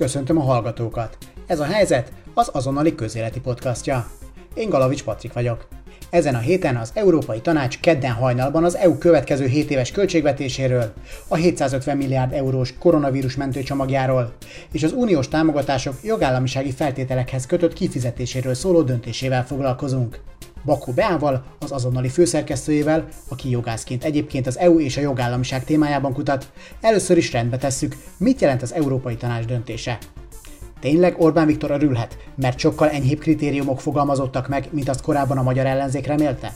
Köszöntöm a hallgatókat! Ez a helyzet az azonnali közéleti podcastja. Én Galavics Patrik vagyok. Ezen a héten az Európai Tanács kedden hajnalban az EU következő 7 éves költségvetéséről, a 750 milliárd eurós koronavírus mentőcsomagjáról és az uniós támogatások jogállamisági feltételekhez kötött kifizetéséről szóló döntésével foglalkozunk. Bakó Beával, az azonnali főszerkesztőjével, aki jogászként egyébként az EU és a jogállamiság témájában kutat, először is rendbe tesszük, mit jelent az Európai Tanács döntése. Tényleg Orbán Viktor örülhet, mert sokkal enyhébb kritériumok fogalmazottak meg, mint azt korábban a magyar ellenzék remélte?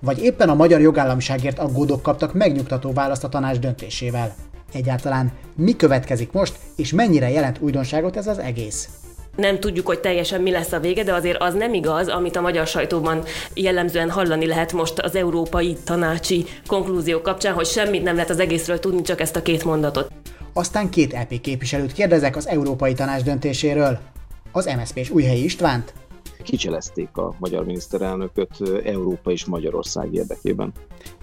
Vagy éppen a magyar jogállamiságért aggódók kaptak megnyugtató választ a tanács döntésével? Egyáltalán mi következik most, és mennyire jelent újdonságot ez az egész? Nem tudjuk, hogy teljesen mi lesz a vége, de azért az nem igaz, amit a magyar sajtóban jellemzően hallani lehet most az európai tanácsi konklúzió kapcsán, hogy semmit nem lehet az egészről tudni, csak ezt a két mondatot. Aztán két EP képviselőt kérdezek az Európai Tanács döntéséről. Az MSZP-s Újhelyi Istvánt, kicselezték a magyar miniszterelnököt Európa és Magyarország érdekében.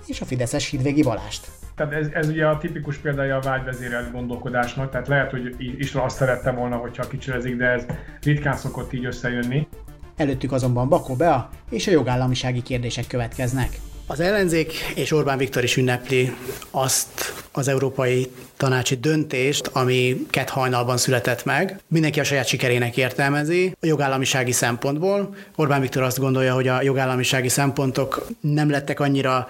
És a Fideszes Hidvégi Balást. Tehát ez, ez ugye a tipikus példája a vágyvezérelt gondolkodásnak, tehát lehet, hogy István azt szerette volna, hogyha kicselezik, de ez ritkán szokott így összejönni. Előttük azonban Bakó Bea és a jogállamisági kérdések következnek. Az ellenzék és Orbán Viktor is ünnepli azt az európai tanácsi döntést, ami kett hajnalban született meg. Mindenki a saját sikerének értelmezi a jogállamisági szempontból. Orbán Viktor azt gondolja, hogy a jogállamisági szempontok nem lettek annyira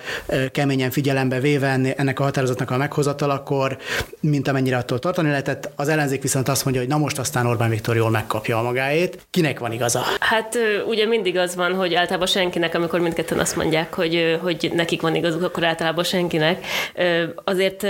keményen figyelembe véve ennek a határozatnak a meghozatalakor, mint amennyire attól tartani lehetett. Az ellenzék viszont azt mondja, hogy na most aztán Orbán Viktor jól megkapja a magáét. Kinek van igaza? Hát ugye mindig az van, hogy általában senkinek, amikor mindketten azt mondják, hogy, hogy nekik van igazuk, akkor általában senkinek. Azért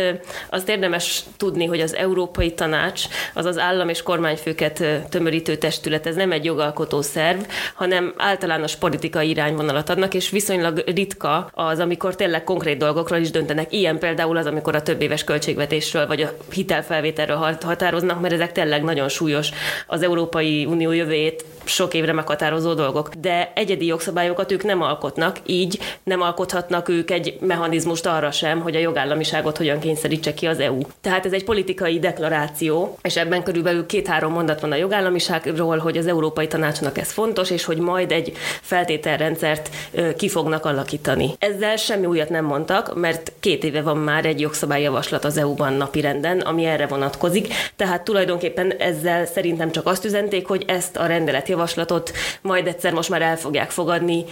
azt érdemes tudni, hogy az Európai Tanács az az állam és kormányfőket tömörítő testület, ez nem egy jogalkotó szerv, hanem általános politikai irányvonalat adnak, és viszonylag ritka az, amikor tényleg konkrét dolgokról is döntenek. Ilyen például az, amikor a több éves költségvetésről vagy a hitelfelvételről határoznak, mert ezek tényleg nagyon súlyos az Európai Unió jövőjét sok évre meghatározó dolgok. De egyedi jogszabályokat ők nem alkotnak, így nem alkothatnak ők egy mechanizmust arra sem, hogy a jogállamiságot hogyan kényszerítse ki az EU. Tehát ez egy politikai deklaráció, és ebben körülbelül két-három mondat van a jogállamiságról, hogy az Európai Tanácsnak ez fontos, és hogy majd egy feltételrendszert ki fognak alakítani. Ezzel semmi újat nem mondtak, mert két éve van már egy jogszabályjavaslat az EU-ban napirenden, ami erre vonatkozik, tehát tulajdonképpen ezzel szerintem csak azt üzenték, hogy ezt a rendeletjavaslatot majd egyszer most már el fogják fogadni,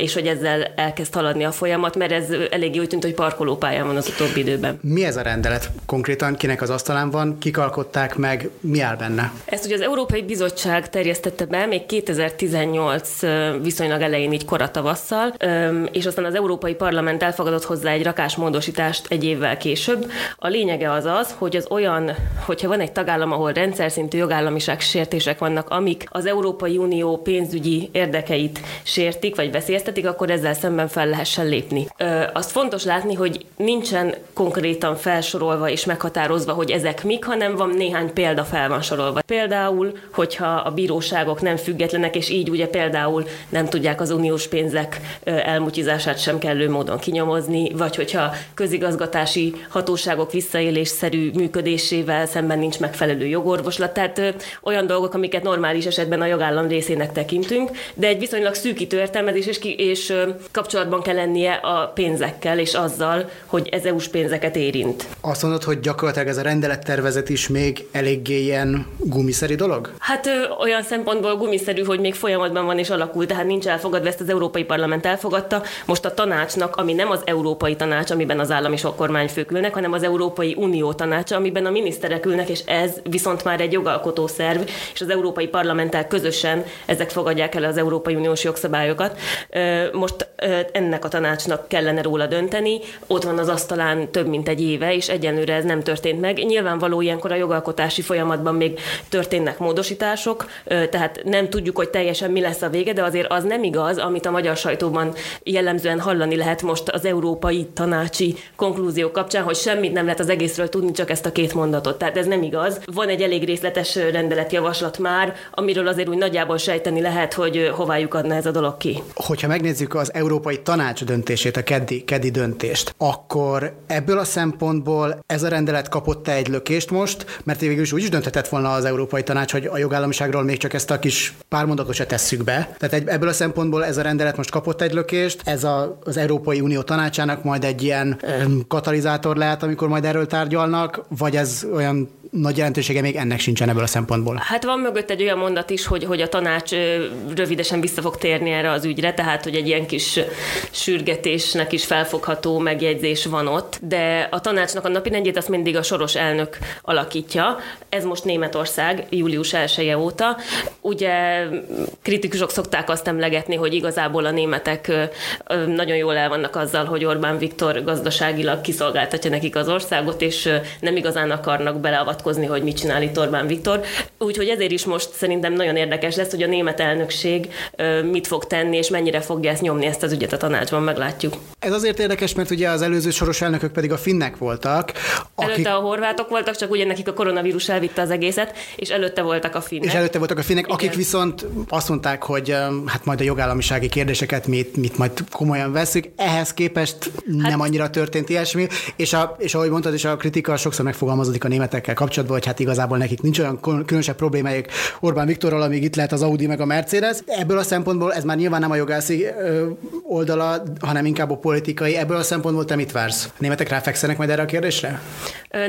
és hogy ezzel elkezd haladni a folyamat, mert ez elég úgy tűnt, hogy parkolópályán van az utóbbi időben. Mi ez a rendelet? Konkrétan kinek az asztalán van, kik alkották meg, mi áll benne? Ezt ugye az Európai Bizottság terjesztette be még 2018 viszonylag elején, így koratavasszal, és aztán az Európai Parlament elfogadott hozzá egy rakás módosítást egy évvel később. A lényege az az, hogy az olyan, hogyha van egy tagállam, ahol rendszer szintű jogállamiság sértések vannak, amik az Európai Unió pénzügyi érdekeit sértik, vagy veszélyeztetik, akkor ezzel szemben fel lehessen lépni. Azt fontos látni, hogy nincsen konkrétan felsorolva és meghatározva, hogy ezek mik, hanem van néhány példa fel van sorolva. Például, hogyha a bíróságok nem függetlenek, és így ugye például nem tudják az uniós pénzek elmutizását sem kellő módon kinyomozni, vagy hogyha közigazgatási hatóságok visszaélésszerű működésével szemben nincs megfelelő jogorvoslat. Tehát olyan dolgok, amiket normális esetben a jogállam részének tekintünk, de egy viszonylag szűkítő értelmezés és, ki, és kapcsolatban kell lennie a pénzekkel és azzal, hogy ez EU-s pénzeket érint. Azt mondod, hogy gyakorlatilag ez a rendelettervezet is még eléggé ilyen gumiszerű dolog? Hát ö, olyan szempontból gumiszerű, hogy még folyamatban van és alakul, tehát nincs elfogadva, ezt az Európai Parlament elfogadta. Most a tanácsnak, ami nem az Európai Tanács, amiben az állam és a kormányfők ülnek, hanem az Európai Unió tanácsa, amiben a miniszterek ülnek, és ez viszont már egy jogalkotó szerv, és az Európai Parlamenttel közösen ezek fogadják el az Európai Uniós jogszabályokat. Most ennek a tanácsnak kellene róla dönteni. Ott van az asztalán több mint egy éve, és egyenlőre ez nem történt meg. Nyilvánvaló ilyenkor a jogalkotási folyamatban még történnek módosítások, tehát nem tudjuk, hogy teljesen mi lesz a vége, de azért az nem igaz, amit a magyar sajtóban jellemzően hallani lehet most az európai tanácsi konklúzió kapcsán, hogy semmit nem lehet az egészről tudni, csak ezt a két mondatot. Tehát ez nem igaz. Van egy elég részletes rendeletjavaslat már, amiről azért úgy nagyjából sejteni lehet, hogy hová lyukadna ez a dolog ki. Hogyha megnézzük az Európai Tanács döntését, a keddi, keddi döntést, akkor ebből a szempontból ez a rendelet kapott egy lökést most, mert végül is úgy is dönthetett volna az Európai Tanács, hogy a jogállamiságról még csak ezt a kis pár mondatot se tesszük be. Tehát ebből a szempontból ez a rendelet most kapott egy lökést, ez a, az Európai Unió tanácsának majd egy ilyen katalizátor lehet, amikor majd erről tárgyalnak, vagy ez olyan nagy jelentősége még ennek sincsen ebből a szempontból. Hát van mögött egy olyan mondat is, hogy, hogy a tanács rövidesen vissza fog térni erre az ügyre, tehát hogy egy ilyen kis sürgetésnek is felfogható megjegyzés van ott, de a tanácsnak a napi rendjét azt mindig a soros elnök alakítja. Ez most Németország július 1 -e óta. Ugye kritikusok szokták azt emlegetni, hogy igazából a németek nagyon jól el vannak azzal, hogy Orbán Viktor gazdaságilag kiszolgáltatja nekik az országot, és nem igazán akarnak beleavatkozni hogy mit csinál itt Orbán Viktor. Úgyhogy ezért is most szerintem nagyon érdekes lesz, hogy a német elnökség mit fog tenni, és mennyire fogja ezt nyomni ezt az ügyet a tanácsban, meglátjuk. Ez azért érdekes, mert ugye az előző soros elnökök pedig a finnek voltak. Akik... Előtte a horvátok voltak, csak ugye nekik a koronavírus elvitte az egészet, és előtte voltak a finnek. És előtte voltak a finnek, Igen. akik viszont azt mondták, hogy hát majd a jogállamisági kérdéseket mit, mit majd komolyan veszük. Ehhez képest hát... nem annyira történt ilyesmi, és, a, és ahogy mondtad, és a kritika sokszor megfogalmazódik a németekkel kapcsolatban, hogy hát igazából nekik nincs olyan különösebb problémájuk Orbán Viktorral, amíg itt lehet az Audi meg a Mercedes. Ebből a szempontból ez már nyilván nem a jogászi oldala, hanem inkább a politikai. Ebből a szempontból te mit vársz? A németek ráfekszenek majd erre a kérdésre?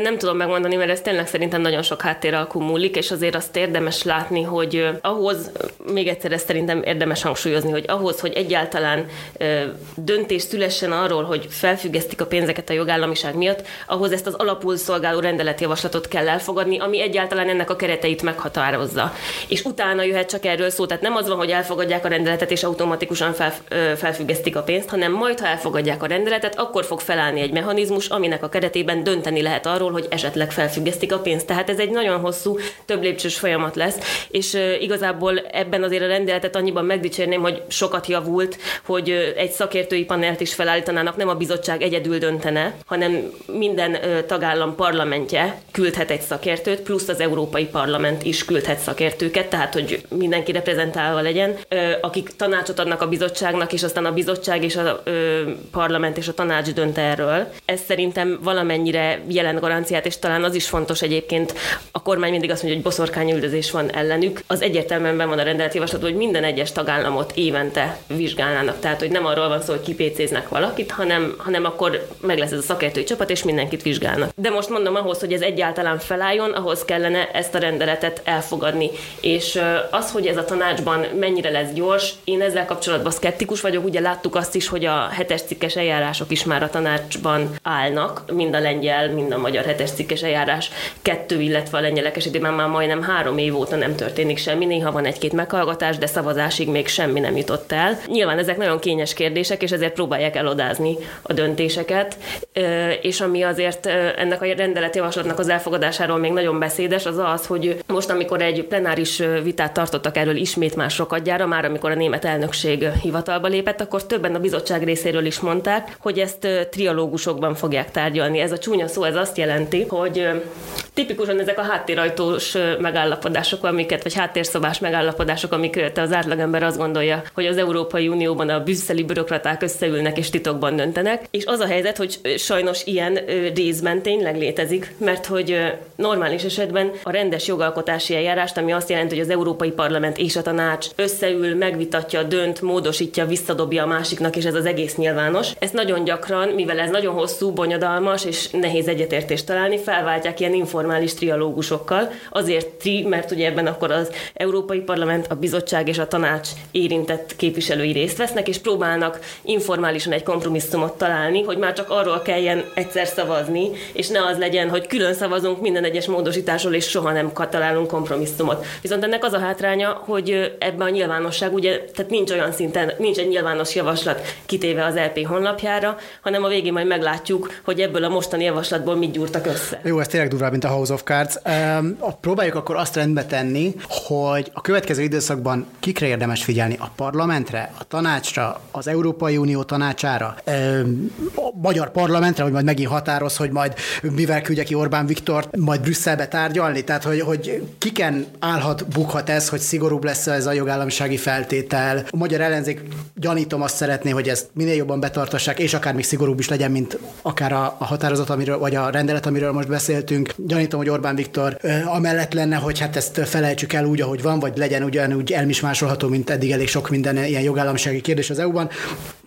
Nem tudom megmondani, mert ez tényleg szerintem nagyon sok háttéralkú múlik, és azért azt érdemes látni, hogy ahhoz, még egyszer ezt szerintem érdemes hangsúlyozni, hogy ahhoz, hogy egyáltalán döntés szülessen arról, hogy felfüggesztik a pénzeket a jogállamiság miatt, ahhoz ezt az alapul szolgáló rendeletjavaslatot kell elfogadni, ami egyáltalán ennek a kereteit meghatározza. És utána jöhet csak erről szó, tehát nem az van, hogy elfogadják a rendeletet és automatikusan fel, felfüggesztik a pénzt, hanem majd, ha elfogadják a rendeletet, akkor fog felállni egy mechanizmus, aminek a keretében dönteni lehet arról, hogy esetleg felfüggesztik a pénzt. Tehát ez egy nagyon hosszú, több lépcsős folyamat lesz, és igazából ebben azért a rendeletet annyiban megdicsérném, hogy sokat javult, hogy egy szakértői panelt is felállítanának, nem a bizottság egyedül döntene, hanem minden tagállam parlamentje küldhet egy szakértőt, plusz az Európai Parlament is küldhet szakértőket, tehát hogy mindenki reprezentálva legyen, akik tanácsot adnak a bizottságnak, és aztán a bizottság és a parlament és a tanács dönt erről. Ez szerintem valamennyire jelent garanciát, és talán az is fontos egyébként, a kormány mindig azt mondja, hogy boszorkányüldözés van ellenük. Az egyértelműen van a rendeletjavaslat, hogy minden egyes tagállamot évente vizsgálnának. Tehát, hogy nem arról van szó, hogy kipécéznek valakit, hanem, hanem akkor meg lesz ez a szakértői csapat, és mindenkit vizsgálnak. De most mondom ahhoz, hogy ez egyáltalán felálljon, ahhoz kellene ezt a rendeletet elfogadni. És az, hogy ez a tanácsban mennyire lesz gyors, én ezzel kapcsolatban szkeptikus vagyok. Ugye láttuk azt is, hogy a hetes cikkes eljárások is már a tanácsban állnak, mind a lengyel, mind a magyar hetes cikkes eljárás kettő, illetve a lengyelek esetében már majdnem három év óta nem történik semmi. Néha van egy-két meghallgatás, de szavazásig még semmi nem jutott el. Nyilván ezek nagyon kényes kérdések, és ezért próbálják elodázni a döntéseket, és ami azért ennek a rendeletjavaslatnak az elfogadásáról még nagyon beszédes, az az, hogy most, amikor egy plenáris vitát tartottak erről ismét már sokadjára, már amikor a német elnökség hivatalba lépett, akkor többen a bizottság részéről is mondták, hogy ezt trialógusokban fogják tárgyalni. Ez a csúnya szó, ez azt jelenti, hogy tipikusan ezek a háttérajtós megállapodások, amiket, vagy háttérszobás megállapodások, amik az átlagember azt gondolja, hogy az Európai Unióban a brüsszeli bürokraták összeülnek és titokban döntenek. És az a helyzet, hogy sajnos ilyen részben tényleg létezik, mert hogy normális esetben a rendes jogalkotási eljárást, ami azt jelenti, hogy az Európai Parlament és a tanács összeül, megvitatja, dönt, módosítja, visszadobja a másiknak, és ez az egész nyilvános. Ez nagyon gyakran, mivel ez nagyon hosszú, bonyodalmas és nehéz egyetértést találni, felváltják ilyen informális trialógusokkal. Azért tri, mert ugye ebben akkor az Európai Parlament, a bizottság és a tanács érintett képviselői részt vesznek, és próbálnak informálisan egy kompromisszumot találni, hogy már csak arról kelljen egyszer szavazni, és ne az legyen, hogy külön szavazunk minden egyes módosításról, és soha nem találunk kompromisszumot. Viszont ennek az a hátránya, hogy ebben a nyilvánosság, ugye, tehát nincs olyan szinten, nincs egy nyilvános javaslat kitéve az LP honlapjára, hanem a végén majd meglátjuk, hogy ebből a mostani javaslatból mit gyúrtak össze. Jó, ez tényleg durvább, mint a House of Cards. Um, próbáljuk akkor azt rendbe tenni, hogy a következő időszakban kikre érdemes figyelni? A parlamentre, a tanácsra, az Európai Unió tanácsára, um, a magyar parlamentre, hogy majd megint határoz, hogy majd mivel küldje ki Orbán Viktor, majd Brüsszelbe tárgyalni? Tehát, hogy, hogy kiken állhat, bukhat ez, hogy szigorúbb lesz ez a jogállamisági feltétel. A magyar ellenzék gyanítom azt szeretné, hogy ezt minél jobban betartassák, és akár még szigorúbb is legyen, mint akár a, a határozat, amiről, vagy a rendelet, amiről most beszéltünk. Gyanítom, hogy Orbán Viktor amellett lenne, hogy hát ezt felejtsük el úgy, ahogy van, vagy legyen ugyanúgy elmismásolható, mint eddig elég sok minden ilyen jogállamisági kérdés az EU-ban.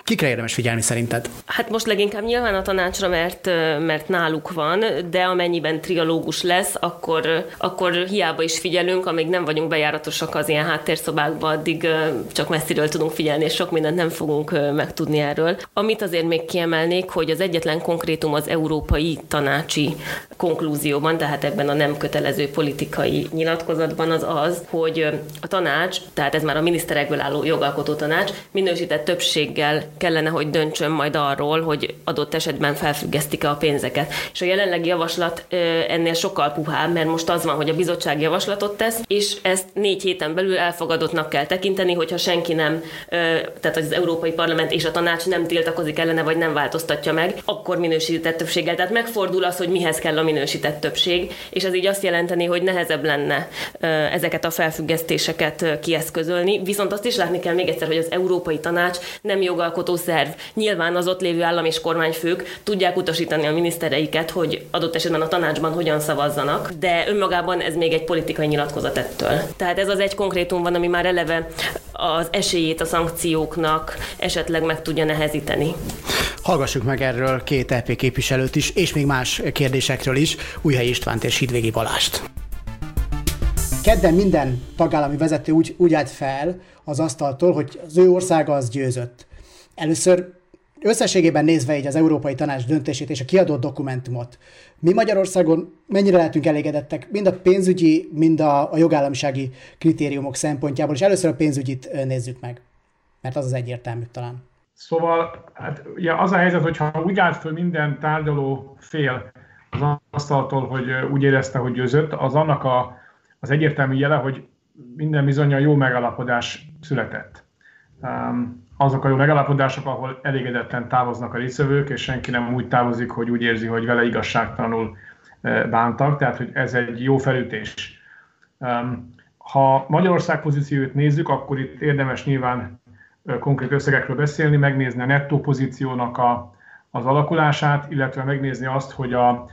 Kikre érdemes figyelni szerinted? Hát most leginkább nyilván a tanácsra, mert, mert náluk van, de amennyiben trialógus lesz, akkor, akkor hiába is figyelünk, amíg nem vagyunk bejáratosak az ilyen háttérszobákba, addig csak messziről tudunk figyelni, és sok mindent nem fogunk megtudni erről. Amit azért még kiemelnék, hogy az egyetlen konkrétum az európai tanácsi konklúzióban, tehát ebben a nem kötelező politikai nyilatkozatban az az, hogy a tanács, tehát ez már a miniszterekből álló jogalkotó tanács, minősített többséggel kellene, hogy döntsön majd arról, hogy adott esetben felfüggesztik-e a pénzeket. És a jelenlegi javaslat ennél sokkal puhább, mert most az van, hogy a bizottság javaslatot tesz, és ezt négy héten belül elfogadottnak kell tekinteni, hogyha senki nem, tehát az Európai Parlament és a tanács nem tiltakozik ellene, vagy nem változtatja meg, akkor minősített többséggel. Tehát megfordul az, hogy mihez kell a minősített többség, és ez így azt jelenteni, hogy nehezebb lenne ezeket a felfüggesztéseket kieszközölni. Viszont azt is látni kell még egyszer, hogy az Európai Tanács nem jogalkotó szerv. Nyilván az ott lévő állam és kormányfők tudják utasítani a minisztereiket, hogy adott esetben a tanácsban hogyan szavazzanak, de önmagában ez még egy politikai nyilatkozat ettől. Tehát ez az egy konkrétum van, ami már eleve az esélyét a szankcióknak esetleg meg tudja nehezíteni. Hallgassuk meg erről két EP képviselőt is, és még más kérdésekről is, Újhely Istvánt és Hidvégi Balást. Kedden minden tagállami vezető úgy, úgy állt fel az asztaltól, hogy az ő országa az győzött. Először összességében nézve így az Európai Tanács döntését és a kiadott dokumentumot, mi Magyarországon mennyire lehetünk elégedettek mind a pénzügyi, mind a, a jogállamisági kritériumok szempontjából, és először a pénzügyit nézzük meg, mert az az egyértelmű talán. Szóval hát, ugye az a helyzet, hogyha úgy állt föl minden tárgyaló fél az asztaltól, hogy úgy érezte, hogy győzött, az annak a, az egyértelmű jele, hogy minden bizonyal jó megalapodás született. Um, azok a jó megállapodások, ahol elégedetten távoznak a részvevők, és senki nem úgy távozik, hogy úgy érzi, hogy vele igazságtalanul e, bántak, tehát hogy ez egy jó felütés. Ha Magyarország pozíciót nézzük, akkor itt érdemes nyilván e, konkrét összegekről beszélni, megnézni a nettó pozíciónak a, az alakulását, illetve megnézni azt, hogy a,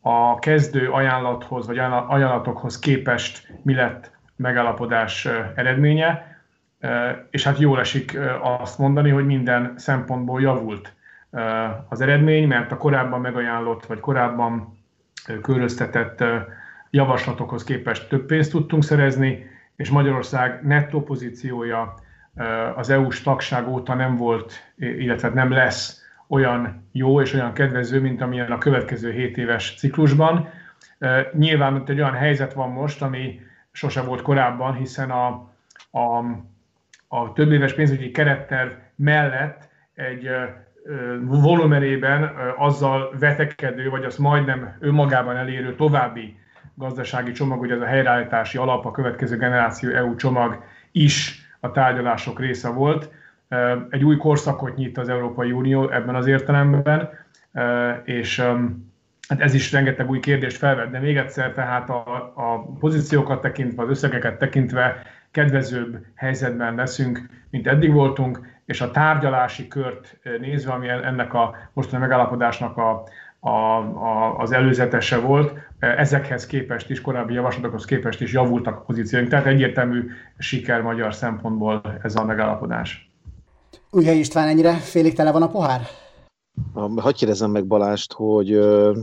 a kezdő ajánlathoz vagy ajánlatokhoz képest mi lett megállapodás e, eredménye és hát jól esik azt mondani, hogy minden szempontból javult az eredmény, mert a korábban megajánlott, vagy korábban köröztetett javaslatokhoz képest több pénzt tudtunk szerezni, és Magyarország nettó pozíciója az EU-s tagság óta nem volt, illetve nem lesz olyan jó és olyan kedvező, mint amilyen a következő 7 éves ciklusban. Nyilván egy olyan helyzet van most, ami sose volt korábban, hiszen a, a a több éves pénzügyi keretterv mellett egy volumenében azzal vetekedő, vagy azt majdnem önmagában elérő további gazdasági csomag, ugye ez a helyreállítási alap, a következő generáció EU csomag is a tárgyalások része volt. Egy új korszakot nyit az Európai Unió ebben az értelemben, és hát ez is rengeteg új kérdést felvet, de még egyszer tehát a, a pozíciókat tekintve, az összegeket tekintve kedvezőbb helyzetben leszünk, mint eddig voltunk, és a tárgyalási kört nézve, ami ennek a mostani megállapodásnak a, a, a, az előzetese volt, ezekhez képest is, korábbi javaslatokhoz képest is javultak a pozícióink. Tehát egyértelmű siker magyar szempontból ez a megállapodás. Újhely István, ennyire félig tele van a pohár? Hadd kérdezem meg Balást, hogy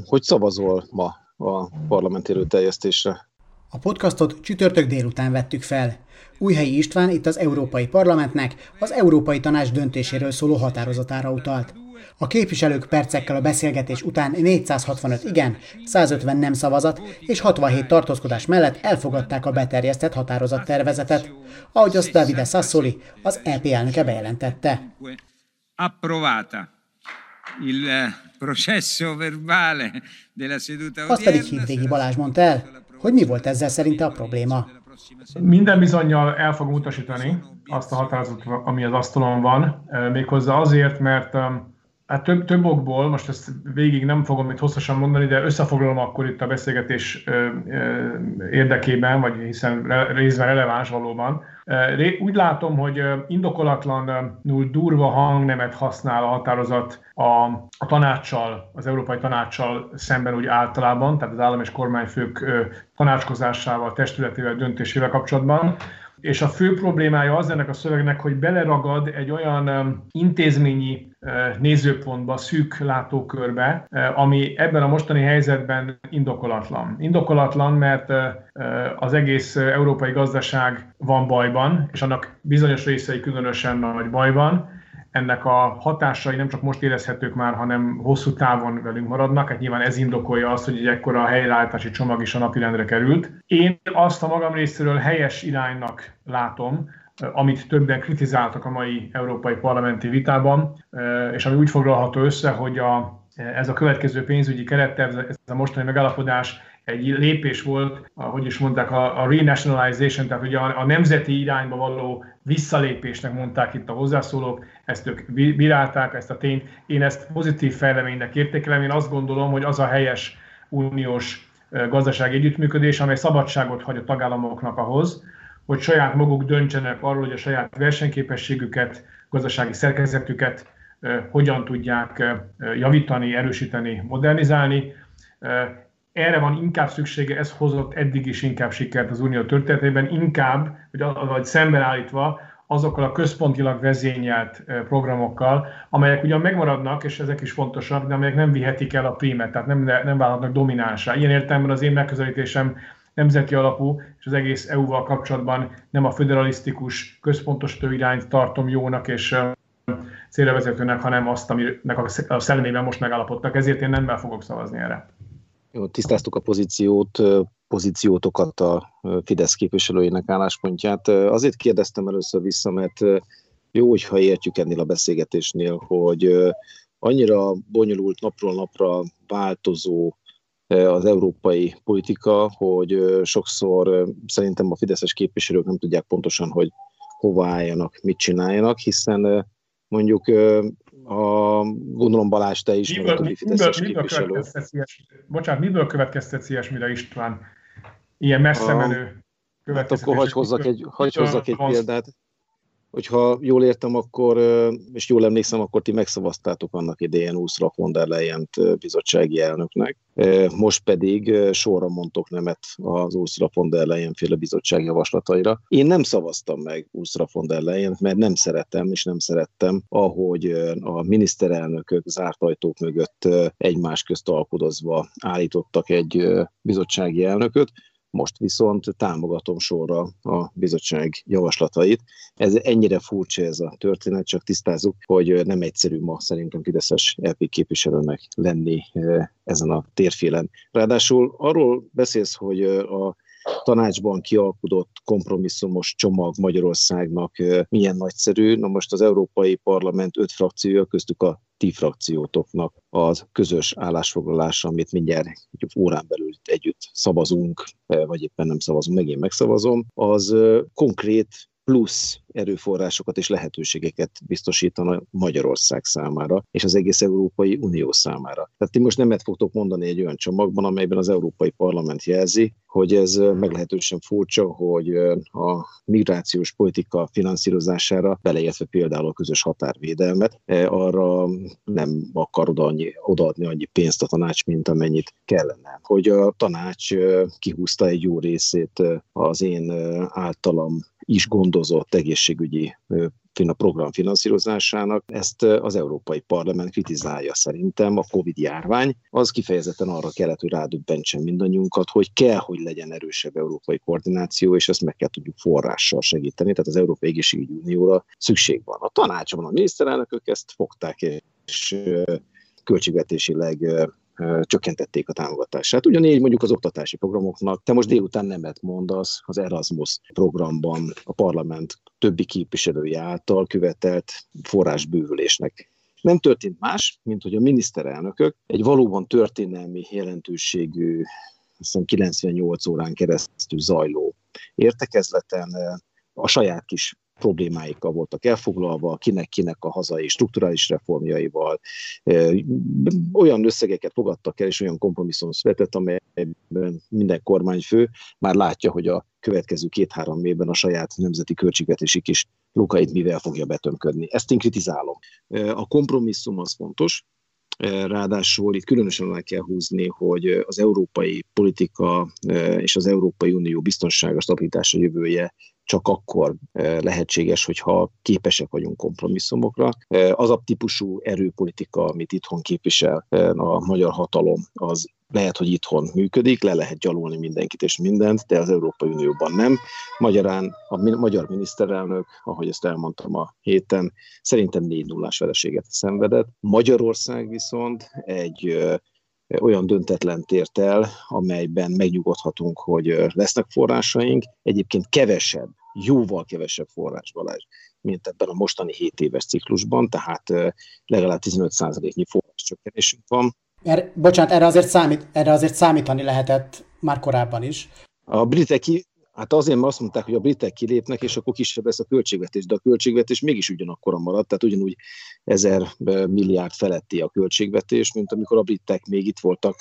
hogy szavazol ma a parlamenti előterjesztésre? A podcastot csütörtök délután vettük fel. Újhelyi István itt az Európai Parlamentnek az Európai Tanács döntéséről szóló határozatára utalt. A képviselők percekkel a beszélgetés után 465 igen, 150 nem szavazat és 67 tartózkodás mellett elfogadták a beterjesztett határozattervezetet, ahogy azt Davide Sassoli, az EP elnöke bejelentette. Approvata. Il processo verbale della seduta Azt pedig Hidvégi Balázs mondta el, hogy mi volt ezzel szerinte a probléma. Minden bizonyal el fogom utasítani azt a határozatot, ami az asztalon van, méghozzá azért, mert Hát több, több okból, most ezt végig nem fogom itt hosszasan mondani, de összefoglalom akkor itt a beszélgetés érdekében, vagy hiszen részben releváns valóban. Úgy látom, hogy indokolatlanul durva hangnemet használ a határozat a, a tanácssal, az Európai Tanácssal szemben úgy általában, tehát az állam és kormányfők tanácskozásával, testületével, döntésével kapcsolatban. És a fő problémája az ennek a szövegnek, hogy beleragad egy olyan intézményi nézőpontba, szűk látókörbe, ami ebben a mostani helyzetben indokolatlan. Indokolatlan, mert az egész európai gazdaság van bajban, és annak bizonyos részei különösen nagy bajban, ennek a hatásai nem csak most érezhetők már, hanem hosszú távon velünk maradnak. Hát nyilván ez indokolja azt, hogy egy ekkora helyreállítási csomag is a napirendre került. Én azt a magam részéről helyes iránynak látom, amit többen kritizáltak a mai európai parlamenti vitában, és ami úgy foglalható össze, hogy a, ez a következő pénzügyi keretterv, ez a mostani megállapodás egy lépés volt, ahogy is mondták, a, a renationalization, tehát ugye a, a nemzeti irányba való visszalépésnek mondták itt a hozzászólók, ezt ők bírálták, ezt a tényt. Én ezt pozitív fejleménynek értékelem, én azt gondolom, hogy az a helyes uniós gazdasági együttműködés, amely szabadságot hagy a tagállamoknak ahhoz, hogy saját maguk döntsenek arról, hogy a saját versenyképességüket, gazdasági szerkezetüket hogyan tudják javítani, erősíteni, modernizálni. Erre van inkább szüksége, ez hozott eddig is inkább sikert az unió történetében, inkább, vagy, vagy szembeállítva azokkal a központilag vezényelt programokkal, amelyek ugyan megmaradnak, és ezek is fontosak, de amelyek nem vihetik el a prímet, tehát nem, nem válhatnak dominánsá. Ilyen értelemben az én megközelítésem nemzeti alapú, és az egész EU-val kapcsolatban nem a federalisztikus, központosító irányt tartom jónak és célra hanem azt, aminek a szellemében most megállapodtak. Ezért én nem fogok szavazni erre. Tisztáztuk a pozíciót, pozíciótokat a Fidesz képviselőinek álláspontját. Azért kérdeztem először vissza, mert jó, hogyha értjük ennél a beszélgetésnél, hogy annyira bonyolult napról napra változó az európai politika, hogy sokszor szerintem a fideszes képviselők nem tudják pontosan, hogy hova álljanak, mit csináljanak, hiszen mondjuk a, gondolom Balázs, te is, miből, meg a fideszes miből, képviselő. bocsánat, miből következtetsz ilyesmire István? Ilyen messze menő Hát akkor hagy hozzak egy, hagy hozzak egy példát hogyha jól értem, akkor, és jól emlékszem, akkor ti megszavaztátok annak idején Ursula von der leyen bizottsági elnöknek. Most pedig sorra mondtok nemet az Ursula von der Leyen féle bizottsági javaslataira. Én nem szavaztam meg Ursula von der leyen mert nem szeretem, és nem szerettem, ahogy a miniszterelnökök zárt ajtók mögött egymás közt alkudozva állítottak egy bizottsági elnököt. Most viszont támogatom sorra a bizottság javaslatait. Ez ennyire furcsa ez a történet, csak tisztázzuk, hogy nem egyszerű ma szerintem Fideszes LP képviselőnek lenni eh, ezen a térfélen. Ráadásul arról beszélsz, hogy eh, a tanácsban kialkudott kompromisszumos csomag Magyarországnak milyen nagyszerű. Na most az Európai Parlament öt frakciója, köztük a ti frakciótoknak az közös állásfoglalása, amit mindjárt egy órán belül együtt szavazunk, vagy éppen nem szavazunk, megint megszavazom, az konkrét plusz erőforrásokat és lehetőségeket biztosítana Magyarország számára, és az egész Európai Unió számára. Tehát ti most nemet fogtok mondani egy olyan csomagban, amelyben az Európai Parlament jelzi, hogy ez meglehetősen furcsa, hogy a migrációs politika finanszírozására, beleértve például a közös határvédelmet, arra nem akar odaadni, odaadni annyi pénzt a tanács, mint amennyit kellene. Hogy a tanács kihúzta egy jó részét az én általam is gondozott egészségügyi a program finanszírozásának. Ezt az Európai Parlament kritizálja szerintem. A Covid-járvány az kifejezetten arra kellett, hogy rádöbbentsen mindannyiunkat, hogy kell, hogy legyen erősebb európai koordináció, és ezt meg kell tudjuk forrással segíteni. Tehát az Európai Egészségügyi Unióra szükség van. A tanácsban a miniszterelnökök ezt fogták, és költségvetésileg csökkentették a támogatását. Ugyanígy mondjuk az oktatási programoknak, te most délután nemet mondasz az Erasmus programban a parlament többi képviselője által követelt forrásbővülésnek. Nem történt más, mint hogy a miniszterelnökök egy valóban történelmi jelentőségű, azt 98 órán keresztül zajló értekezleten a saját kis problémáikkal voltak elfoglalva, kinek-kinek a hazai strukturális reformjaival. Olyan összegeket fogadtak el, és olyan kompromisszum született, amelyben minden kormányfő már látja, hogy a következő két-három évben a saját nemzeti költségvetési kis lukait mivel fogja betömködni. Ezt én kritizálom. A kompromisszum az fontos, Ráadásul itt különösen meg kell húzni, hogy az európai politika és az Európai Unió biztonsága, stabilitása jövője csak akkor lehetséges, hogyha képesek vagyunk kompromisszumokra. Az a típusú erőpolitika, amit itthon képvisel a magyar hatalom, az lehet, hogy itthon működik, le lehet gyalulni mindenkit és mindent, de az Európai Unióban nem. Magyarán a magyar miniszterelnök, ahogy ezt elmondtam a héten, szerintem 4 0 vereséget szenvedett. Magyarország viszont egy olyan döntetlen tért el, amelyben megnyugodhatunk, hogy lesznek forrásaink, egyébként kevesebb, jóval kevesebb forrás Balázs, mint ebben a mostani 7 éves ciklusban, tehát legalább 15%-nyi forrás csökkenésünk van, Er, bocsánat, erre azért, számít, erre azért számítani lehetett már korábban is. A britek Hát azért, mert azt mondták, hogy a britek kilépnek, és akkor kisebb lesz a költségvetés, de a költségvetés mégis ugyanakkor maradt, tehát ugyanúgy ezer milliárd feletti a költségvetés, mint amikor a britek még itt voltak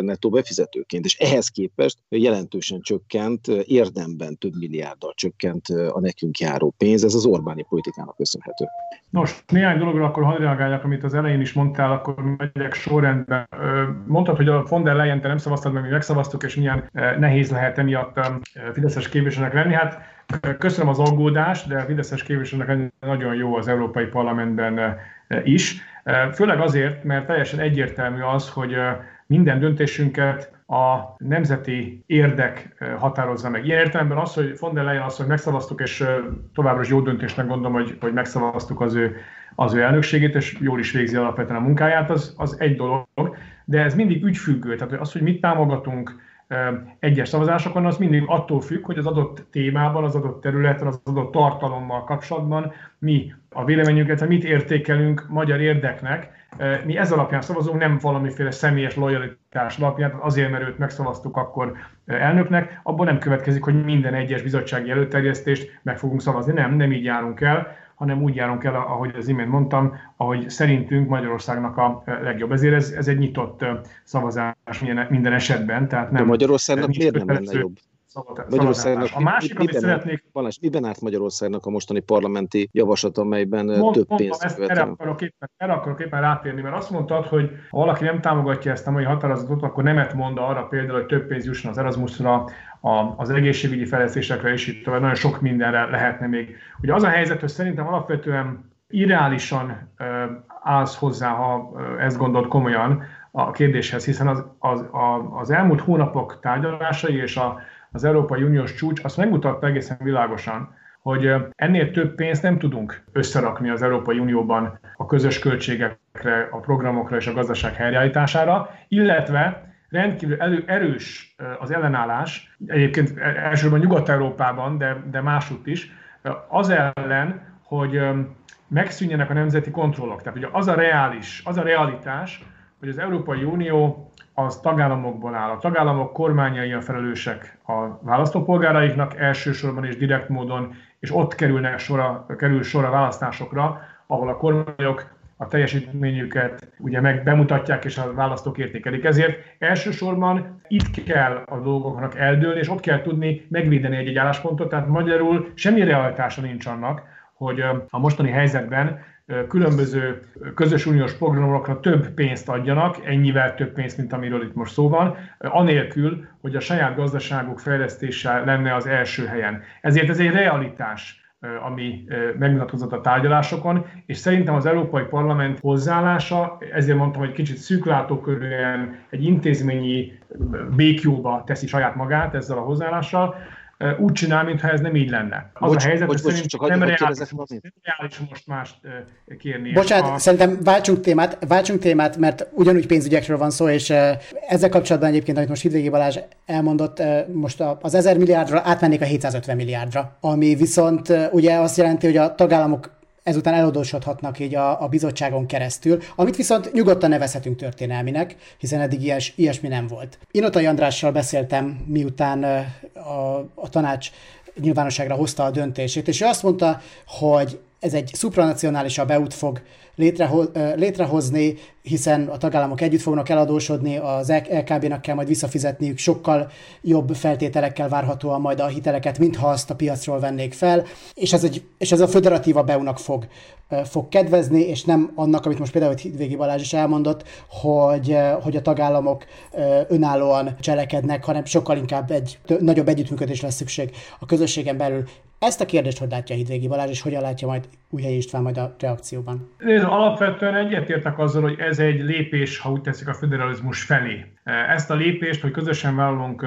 nettó befizetőként, és ehhez képest jelentősen csökkent, érdemben több milliárddal csökkent a nekünk járó pénz, ez az Orbáni politikának köszönhető. Nos, néhány dologra akkor hadd reagáljak, amit az elején is mondtál, akkor megyek sorrendben. Mondtad, hogy a von der Leyen te nem szavaztad, meg mi megszavaztuk, és milyen nehéz lehet emiatt Fideszes képviselőnek lenni. Hát köszönöm az aggódást, de a Fideszes képviselőnek nagyon jó az Európai Parlamentben is. Főleg azért, mert teljesen egyértelmű az, hogy minden döntésünket a nemzeti érdek határozza meg. Ilyen értelemben az, hogy von der Leyen azt, hogy megszavaztuk, és továbbra is jó döntésnek gondolom, hogy, hogy megszavaztuk az ő, az ő elnökségét, és jól is végzi alapvetően a munkáját, az, az egy dolog, de ez mindig ügyfüggő. Tehát az, hogy mit támogatunk, egyes szavazásokon, az mindig attól függ, hogy az adott témában, az adott területen, az adott tartalommal kapcsolatban mi a véleményünket, mit értékelünk magyar érdeknek. Mi ez alapján szavazunk, nem valamiféle személyes lojalitás alapján, azért, mert őt megszavaztuk akkor elnöknek, abból nem következik, hogy minden egyes bizottsági előterjesztést meg fogunk szavazni. Nem, nem így járunk el hanem úgy járunk el, ahogy az imént mondtam, ahogy szerintünk Magyarországnak a legjobb. Ezért ez, ez egy nyitott szavazás minden, minden esetben. Tehát nem, De Magyarországnak miért nem lenne jobb? Magyarországnak, a másik, amit miben, szeretnék... Balázs, miben állt Magyarországnak a mostani parlamenti javaslat, amelyben Mond, több pénzt ezt erre akarok, éppen, erre akarok éppen rátérni, mert azt mondtad, hogy ha valaki nem támogatja ezt a mai határozatot, akkor nemet mond arra például, hogy több pénz jusson az Erasmusra, a, az egészségügyi fejlesztésekre, és itt tovább. Nagyon sok mindenre lehetne még. Ugye az a helyzet, hogy szerintem alapvetően irreálisan állsz hozzá, ha ezt gondolt komolyan a kérdéshez, hiszen az, az, az elmúlt hónapok tárgyalásai és a, az Európai Uniós csúcs azt megmutatta egészen világosan, hogy ennél több pénzt nem tudunk összerakni az Európai Unióban a közös költségekre, a programokra és a gazdaság helyreállítására, illetve rendkívül elő, erős az ellenállás, egyébként elsősorban Nyugat-Európában, de, de másutt is, az ellen, hogy megszűnjenek a nemzeti kontrollok. Tehát ugye az a reális, az a realitás, hogy az Európai Unió az tagállamokból áll. A tagállamok kormányai a felelősek a választópolgáraiknak elsősorban és direkt módon, és ott kerülnek sora, kerül sor a választásokra, ahol a kormányok a teljesítményüket ugye meg bemutatják, és a választók értékelik. Ezért elsősorban itt kell a dolgoknak eldőlni, és ott kell tudni megvédeni egy-egy álláspontot, tehát magyarul semmi realitása nincs annak, hogy a mostani helyzetben különböző közös uniós programokra több pénzt adjanak, ennyivel több pénzt, mint amiről itt most szó van, anélkül, hogy a saját gazdaságuk fejlesztése lenne az első helyen. Ezért ez egy realitás ami megmutatkozott a tárgyalásokon, és szerintem az Európai Parlament hozzáállása, ezért mondtam, hogy kicsit szűklátókörűen egy intézményi békjóba teszi saját magát ezzel a hozzáállással, úgy csinál, mintha ez nem így lenne. Az bocs, a helyzet, bocs, bocs, csak nem reális, nem reális most mást kérni. Bocsánat, a... szerintem váltsunk témát, váltsunk témát, mert ugyanúgy pénzügyekről van szó, és ezzel kapcsolatban egyébként, amit most Hidvégi Balázs elmondott, most az 1000 milliárdra átmennék a 750 milliárdra, ami viszont ugye azt jelenti, hogy a tagállamok ezután eladósodhatnak így a, a bizottságon keresztül, amit viszont nyugodtan nevezhetünk történelminek, hiszen eddig ilyes, ilyesmi nem volt. Inotai Andrással beszéltem, miután a, a tanács nyilvánosságra hozta a döntését, és ő azt mondta, hogy ez egy supranacionálisabb EU-t fog létreho- létrehozni, hiszen a tagállamok együtt fognak eladósodni, az LKB-nak kell majd visszafizetniük, sokkal jobb feltételekkel várhatóan majd a hiteleket, mintha azt a piacról vennék fel, és ez, egy, és ez a föderatíva EU-nak fog, fog kedvezni, és nem annak, amit most például Hidvégi Balázs is elmondott, hogy, hogy a tagállamok önállóan cselekednek, hanem sokkal inkább egy nagyobb együttműködés lesz szükség a közösségen belül. Ezt a kérdést hogy látja Hidvégi Balázs, és hogyan látja majd Újhelyi István majd a reakcióban? Nézd, alapvetően egyetértek azzal, hogy ez egy lépés, ha úgy teszik, a federalizmus felé. Ezt a lépést, hogy közösen vállalunk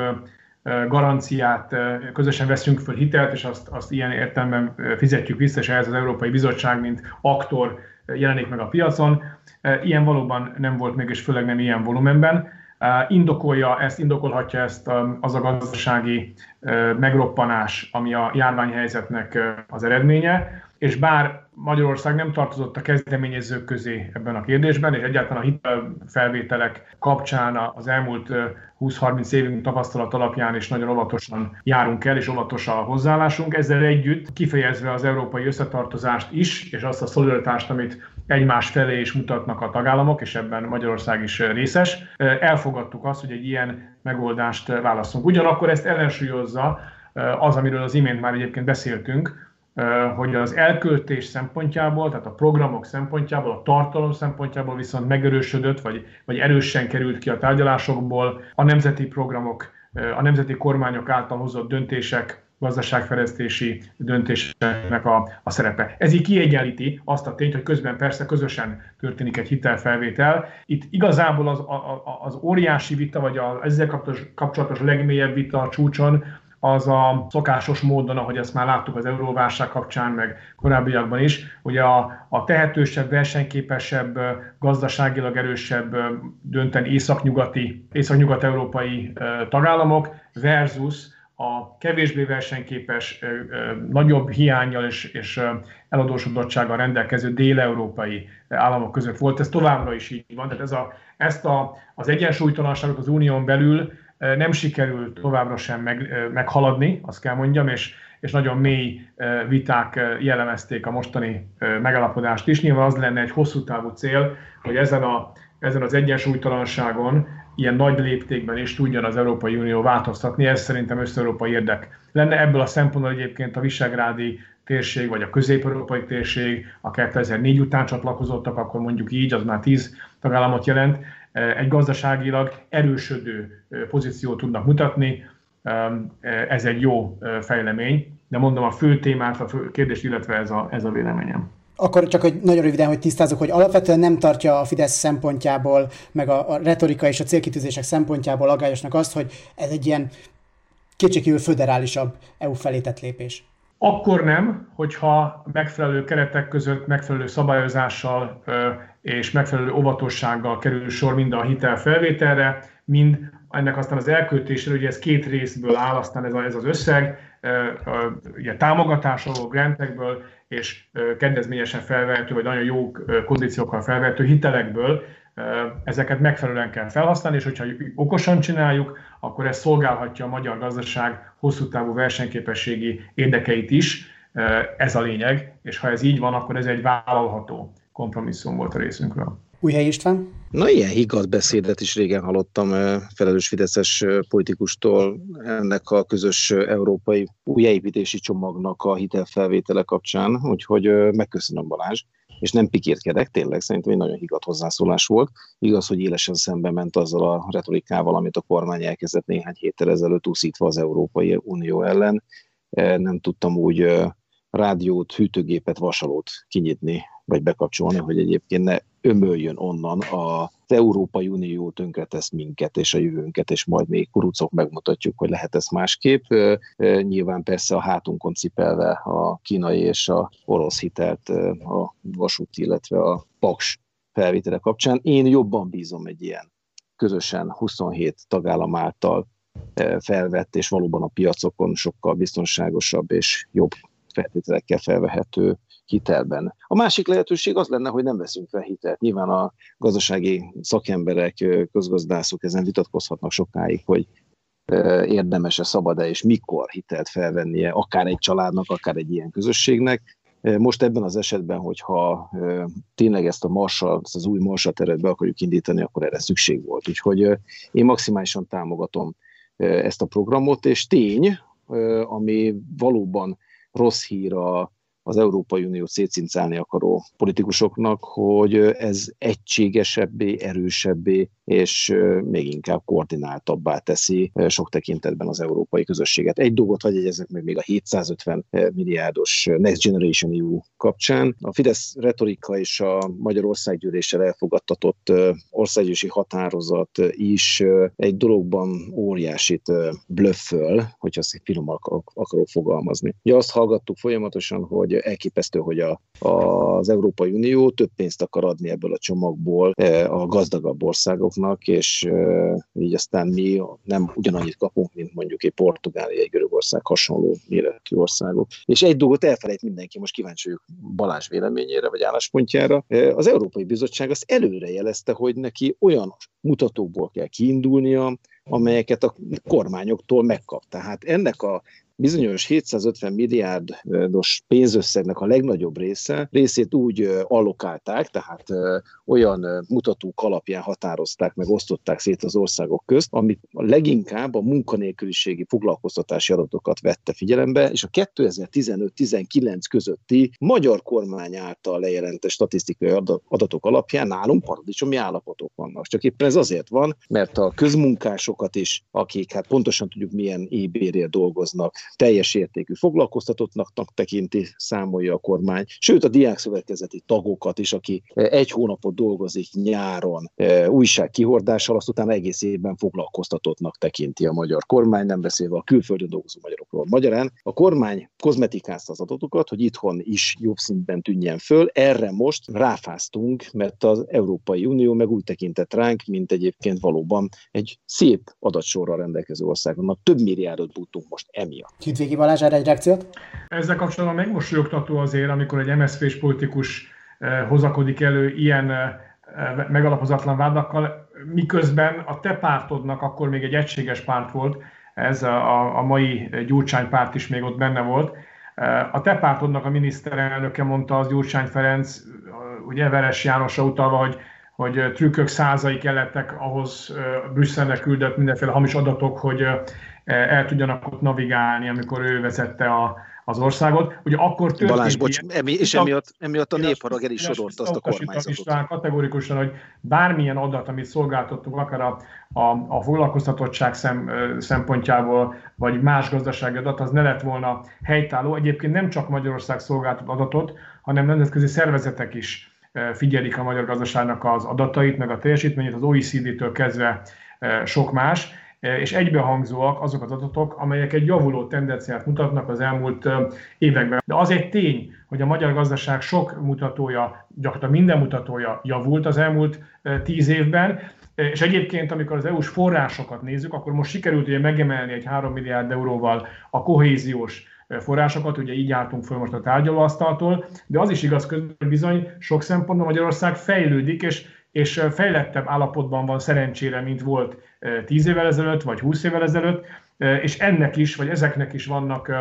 garanciát, közösen veszünk föl hitelt, és azt, azt ilyen értelemben fizetjük vissza, és ehhez az Európai Bizottság, mint aktor jelenik meg a piacon. Ilyen valóban nem volt még, és főleg nem ilyen volumenben. Indokolja ezt, indokolhatja ezt az a gazdasági megroppanás, ami a járványhelyzetnek az eredménye, és bár Magyarország nem tartozott a kezdeményezők közé ebben a kérdésben, és egyáltalán a hitelfelvételek kapcsán az elmúlt 20-30 évünk tapasztalat alapján is nagyon óvatosan járunk el, és óvatos a hozzáállásunk. Ezzel együtt kifejezve az európai összetartozást is, és azt a szolidaritást, amit egymás felé is mutatnak a tagállamok, és ebben Magyarország is részes, elfogadtuk azt, hogy egy ilyen megoldást válaszunk. Ugyanakkor ezt ellensúlyozza az, amiről az imént már egyébként beszéltünk, hogy az elköltés szempontjából, tehát a programok szempontjából, a tartalom szempontjából viszont megerősödött, vagy, vagy erősen került ki a tárgyalásokból a nemzeti programok, a nemzeti kormányok által hozott döntések, gazdaságfejlesztési döntéseknek a, a szerepe. Ez így kiegyenlíti azt a tényt, hogy közben persze közösen történik egy hitelfelvétel. Itt igazából az, a, az óriási vita, vagy a, ezzel kapcsolatos legmélyebb vita a csúcson az a szokásos módon, ahogy ezt már láttuk az euróválság kapcsán, meg korábbiakban is, hogy a, a tehetősebb, versenyképesebb, gazdaságilag erősebb, dönten északnyugati, északnyugat-európai tagállamok versus a kevésbé versenyképes, nagyobb hiányjal és, és eladósodottsággal rendelkező dél-európai államok között volt. Ez továbbra is így van. Tehát ez a, ezt a, az egyensúlytalanságot az unión belül nem sikerült továbbra sem meg, meghaladni, azt kell mondjam, és, és nagyon mély viták jellemezték a mostani megalapodást is. Nyilván az lenne egy hosszú távú cél, hogy ezen, a, ezen az egyensúlytalanságon ilyen nagy léptékben is tudjon az Európai Unió változtatni. Ez szerintem össze-európai érdek lenne. Ebből a szempontból egyébként a Visegrádi térség, vagy a közép-európai térség, a 2004 után csatlakozottak, akkor mondjuk így, az már 10 tagállamot jelent, egy gazdaságilag erősödő pozíciót tudnak mutatni. Ez egy jó fejlemény, de mondom a fő témát, a fő kérdést, illetve ez a, ez a véleményem. Akkor csak hogy nagyon röviden, hogy tisztázok, hogy alapvetően nem tartja a Fidesz szempontjából, meg a, a retorika és a célkitűzések szempontjából agályosnak azt, hogy ez egy ilyen kétségkívül föderálisabb EU felé lépés. Akkor nem, hogyha megfelelő keretek között, megfelelő szabályozással és megfelelő óvatossággal kerül sor mind a hitel felvételre, mind ennek aztán az elköltésre, ugye ez két részből áll, aztán ez, a, ez az összeg, ugye támogatásokból, grantekből és kedvezményesen felvehető, vagy nagyon jó kondíciókkal felvehető hitelekből, ezeket megfelelően kell felhasználni, és hogyha okosan csináljuk, akkor ez szolgálhatja a magyar gazdaság hosszú távú versenyképességi érdekeit is. Ez a lényeg, és ha ez így van, akkor ez egy vállalható kompromisszum volt a részünkről. Újhely István? Na, ilyen higgadt beszédet is régen hallottam felelős fideszes politikustól ennek a közös európai újjáépítési csomagnak a hitelfelvétele kapcsán, úgyhogy megköszönöm Balázs és nem pikírkedek, tényleg szerintem egy nagyon higgadt hozzászólás volt. Igaz, hogy élesen szembe ment azzal a retorikával, amit a kormány elkezdett néhány héttel ezelőtt úszítva az Európai Unió ellen. Nem tudtam úgy rádiót, hűtőgépet, vasalót kinyitni, vagy bekapcsolni, hogy egyébként ne ömöljön onnan az Európai Unió tönkretesz minket és a jövőnket, és majd még kurucok megmutatjuk, hogy lehet ez másképp. Nyilván persze a hátunkon cipelve a kínai és a orosz hitelt a vasút, illetve a paks felvétele kapcsán. Én jobban bízom egy ilyen közösen 27 tagállam által felvett, és valóban a piacokon sokkal biztonságosabb és jobb feltételekkel felvehető hitelben. A másik lehetőség az lenne, hogy nem veszünk fel hitelt. Nyilván a gazdasági szakemberek, közgazdászok ezen vitatkozhatnak sokáig, hogy érdemes-e, szabad-e és mikor hitelt felvennie akár egy családnak, akár egy ilyen közösségnek. Most ebben az esetben, hogyha tényleg ezt a marsal, ezt az új marsal teret be akarjuk indítani, akkor erre szükség volt. Úgyhogy én maximálisan támogatom ezt a programot, és tény, ami valóban rossz hír a, az Európai Unió szétcincálni akaró politikusoknak, hogy ez egységesebbé, erősebbé és még inkább koordináltabbá teszi sok tekintetben az európai közösséget. Egy dolgot hagyj egyezek meg még a 750 milliárdos Next Generation EU kapcsán. A Fidesz retorika és a Magyarországgyűléssel elfogadtatott országgyűlési határozat is egy dologban óriásit blöfföl, hogyha ezt finom akarok fogalmazni. Ugye azt hallgattuk folyamatosan, hogy elképesztő, hogy a, az Európai Unió több pénzt akar adni ebből a csomagból a gazdagabb országok országoknak, és így aztán mi nem ugyanannyit kapunk, mint mondjuk egy Portugália, egy Görögország hasonló méretű országok. És egy dolgot elfelejt mindenki, most kíváncsi vagyok Balázs véleményére vagy álláspontjára. Az Európai Bizottság azt előre jelezte, hogy neki olyan mutatókból kell kiindulnia, amelyeket a kormányoktól megkap. Tehát ennek a bizonyos 750 milliárdos pénzösszegnek a legnagyobb része, részét úgy allokálták, tehát olyan mutatók alapján határozták meg, osztották szét az országok közt, amit leginkább a munkanélküliségi foglalkoztatási adatokat vette figyelembe, és a 2015-19 közötti magyar kormány által lejelentett statisztikai adatok alapján nálunk paradicsomi állapotok vannak. Csak éppen ez azért van, mert a közmunkásokat is, akik hát pontosan tudjuk milyen ébérért dolgoznak, teljes értékű foglalkoztatottnak tekinti, számolja a kormány, sőt a diákszövetkezeti tagokat is, aki egy hónapot dolgozik nyáron e, újság kihordással, azt utána egész évben foglalkoztatottnak tekinti a magyar kormány, nem beszélve a külföldön dolgozó magyarokról. Magyarán a kormány kozmetikázta az adatokat, hogy itthon is jobb szintben tűnjen föl, erre most ráfáztunk, mert az Európai Unió meg úgy tekintett ránk, mint egyébként valóban egy szép adatsorral rendelkező országnak. Több milliárdot bújtunk most emiatt. Hidvégi Balázs, erre egy reakciót? Ezzel kapcsolatban megmosolyogtató azért, amikor egy MSZP-s politikus eh, hozakodik elő ilyen eh, megalapozatlan vádakkal, miközben a te pártodnak akkor még egy egységes párt volt, ez a, a mai Gyurcsány párt is még ott benne volt. Eh, a te pártodnak a miniszterelnöke mondta az Gyurcsány Ferenc, ugye Veres Jánosra utalva, hogy hogy trükkök százai kellettek ahhoz Brüsszelnek küldött mindenféle hamis adatok, hogy el tudjanak ott navigálni, amikor ő vezette a, az országot. Ugye akkor történt... Balázs, bocs, emi, és emiatt, emiatt a népharag el is sodort azt a kormányzatot. István kategorikusan, hogy bármilyen adat, amit szolgáltattunk, akár a, a, a foglalkoztatottság szem, szempontjából, vagy más gazdasági adat, az ne lett volna helytálló. Egyébként nem csak Magyarország szolgáltat adatot, hanem nemzetközi szervezetek is figyelik a magyar gazdaságnak az adatait, meg a teljesítményét, az OECD-től kezdve sok más és egybehangzóak azok az adatok, amelyek egy javuló tendenciát mutatnak az elmúlt években. De az egy tény, hogy a magyar gazdaság sok mutatója, gyakorlatilag minden mutatója javult az elmúlt tíz évben, és egyébként, amikor az EU-s forrásokat nézzük, akkor most sikerült ugye megemelni egy 3 milliárd euróval a kohéziós forrásokat, ugye így álltunk föl most a tárgyalóasztaltól, de az is igaz, hogy bizony sok szempontból Magyarország fejlődik, és, és fejlettebb állapotban van szerencsére, mint volt 10 évvel ezelőtt, vagy 20 évvel ezelőtt, és ennek is, vagy ezeknek is vannak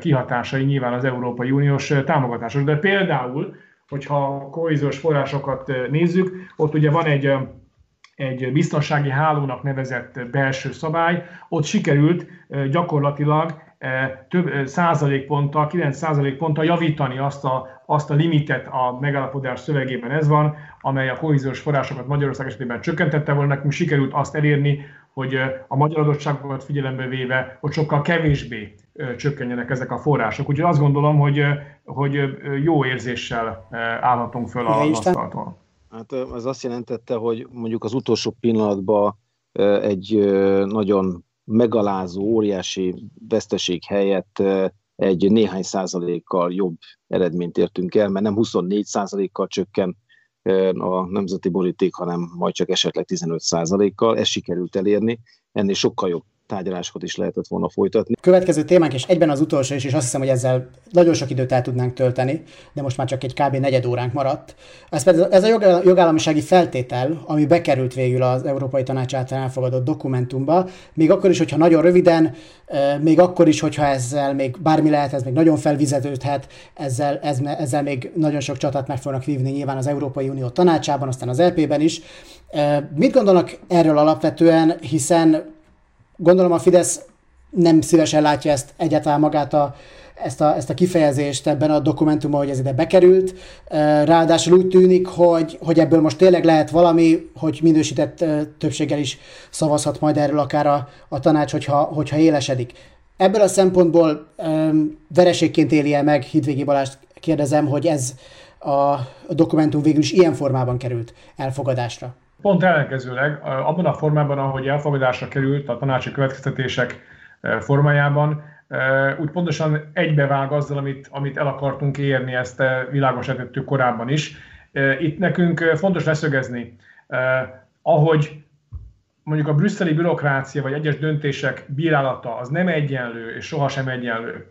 kihatásai nyilván az Európai Uniós támogatások. De például, hogyha a kohéziós forrásokat nézzük, ott ugye van egy egy biztonsági hálónak nevezett belső szabály, ott sikerült gyakorlatilag több százalékponttal, 9 százalékponttal javítani azt a, azt a limitet a megállapodás szövegében ez van, amely a kohéziós forrásokat Magyarország esetében csökkentette volna, nekünk sikerült azt elérni, hogy a magyar adottságokat figyelembe véve, hogy sokkal kevésbé csökkenjenek ezek a források. Úgyhogy azt gondolom, hogy, hogy jó érzéssel állhatunk föl a asztaltól. Hát ez azt jelentette, hogy mondjuk az utolsó pillanatban egy nagyon megalázó, óriási veszteség helyett egy néhány százalékkal jobb eredményt értünk el, mert nem 24 százalékkal csökken a nemzeti boríték, hanem majd csak esetleg 15 százalékkal. Ezt sikerült elérni. Ennél sokkal jobb tárgyalásokat is lehetett volna folytatni. Következő témánk, és egyben az utolsó is, és azt hiszem, hogy ezzel nagyon sok időt el tudnánk tölteni, de most már csak egy kb. negyed óránk maradt. Ez, pedig, ez a jogállamisági feltétel, ami bekerült végül az Európai Tanács által elfogadott dokumentumba, még akkor is, hogyha nagyon röviden, még akkor is, hogyha ezzel még bármi lehet, ez még nagyon felvizetődhet, ezzel, ez, ezzel még nagyon sok csatát meg fognak vívni nyilván az Európai Unió tanácsában, aztán az EP-ben is. Mit gondolnak erről alapvetően, hiszen Gondolom a Fidesz nem szívesen látja ezt egyáltalán magát a, ezt, a, ezt a kifejezést ebben a dokumentumban, hogy ez ide bekerült. Ráadásul úgy tűnik, hogy, hogy ebből most tényleg lehet valami, hogy minősített többséggel is szavazhat majd erről akár a, a tanács, hogyha, hogyha élesedik. Ebből a szempontból um, vereségként éli el meg Hidvégi Balást kérdezem, hogy ez a, dokumentum végül is ilyen formában került elfogadásra. Pont ellenkezőleg, abban a formában, ahogy elfogadásra került a tanácsi következtetések formájában, úgy pontosan egybevág azzal, amit, amit el akartunk érni, ezt világosítettük korábban is. Itt nekünk fontos leszögezni, ahogy mondjuk a brüsszeli bürokrácia vagy egyes döntések bírálata az nem egyenlő és sohasem egyenlő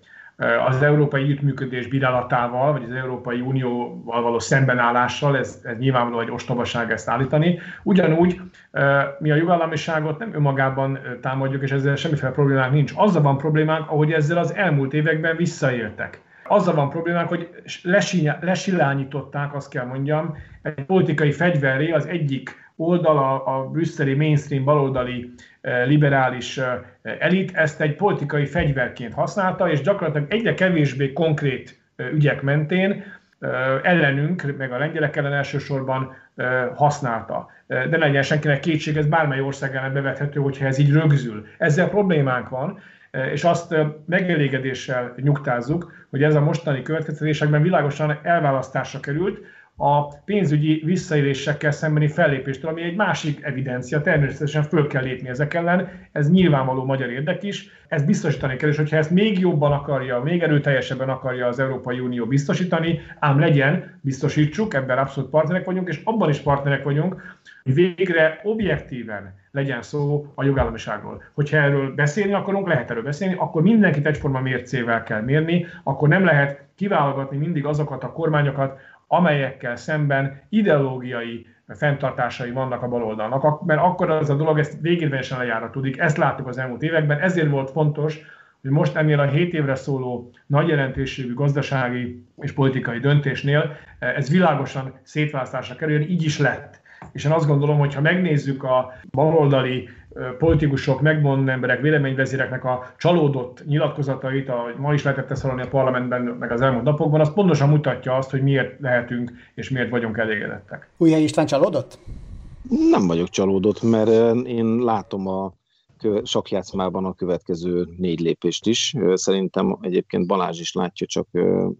az európai együttműködés bírálatával, vagy az Európai Unióval való szembenállással, ez, ez nyilvánvaló egy ostobaság ezt állítani. Ugyanúgy mi a jogállamiságot nem önmagában támadjuk, és ezzel semmiféle problémánk nincs. Azzal van problémánk, ahogy ezzel az elmúlt években visszaéltek. Azzal van problémánk, hogy lesillányították, azt kell mondjam, egy politikai fegyverré az egyik oldala, a brüsszeli mainstream baloldali liberális elit ezt egy politikai fegyverként használta, és gyakorlatilag egyre kevésbé konkrét ügyek mentén ellenünk, meg a lengyelek ellen elsősorban használta. De legyen senkinek kétség, ez bármely ország ellen bevethető, hogyha ez így rögzül. Ezzel problémánk van, és azt megelégedéssel nyugtázzuk, hogy ez a mostani következtetésekben világosan elválasztásra került, a pénzügyi visszaélésekkel szembeni fellépéstől, ami egy másik evidencia, természetesen föl kell lépni ezek ellen, ez nyilvánvaló magyar érdek is, ezt biztosítani kell, és hogyha ezt még jobban akarja, még erőteljesebben akarja az Európai Unió biztosítani, ám legyen, biztosítsuk, ebben abszolút partnerek vagyunk, és abban is partnerek vagyunk, hogy végre objektíven legyen szó a jogállamiságról. Hogyha erről beszélni akarunk, lehet erről beszélni, akkor mindenkit egyforma mércével kell mérni, akkor nem lehet kiválogatni mindig azokat a kormányokat, amelyekkel szemben ideológiai fenntartásai vannak a baloldalnak, mert akkor az a dolog ezt végérvényesen lejára tudik. Ezt láttuk az elmúlt években, ezért volt fontos, hogy most ennél a 7 évre szóló nagy jelentőségű gazdasági és politikai döntésnél ez világosan szétválasztásra kerül, így is lett. És én azt gondolom, hogy ha megnézzük a baloldali politikusok, megmondó emberek, véleményvezéreknek a csalódott nyilatkozatait, ahogy ma is lehetett ezt hallani a parlamentben, meg az elmúlt napokban, az pontosan mutatja azt, hogy miért lehetünk és miért vagyunk elégedettek. Újhely István csalódott? Nem vagyok csalódott, mert én látom a sakjátszmában a következő négy lépést is. Szerintem egyébként Balázs is látja, csak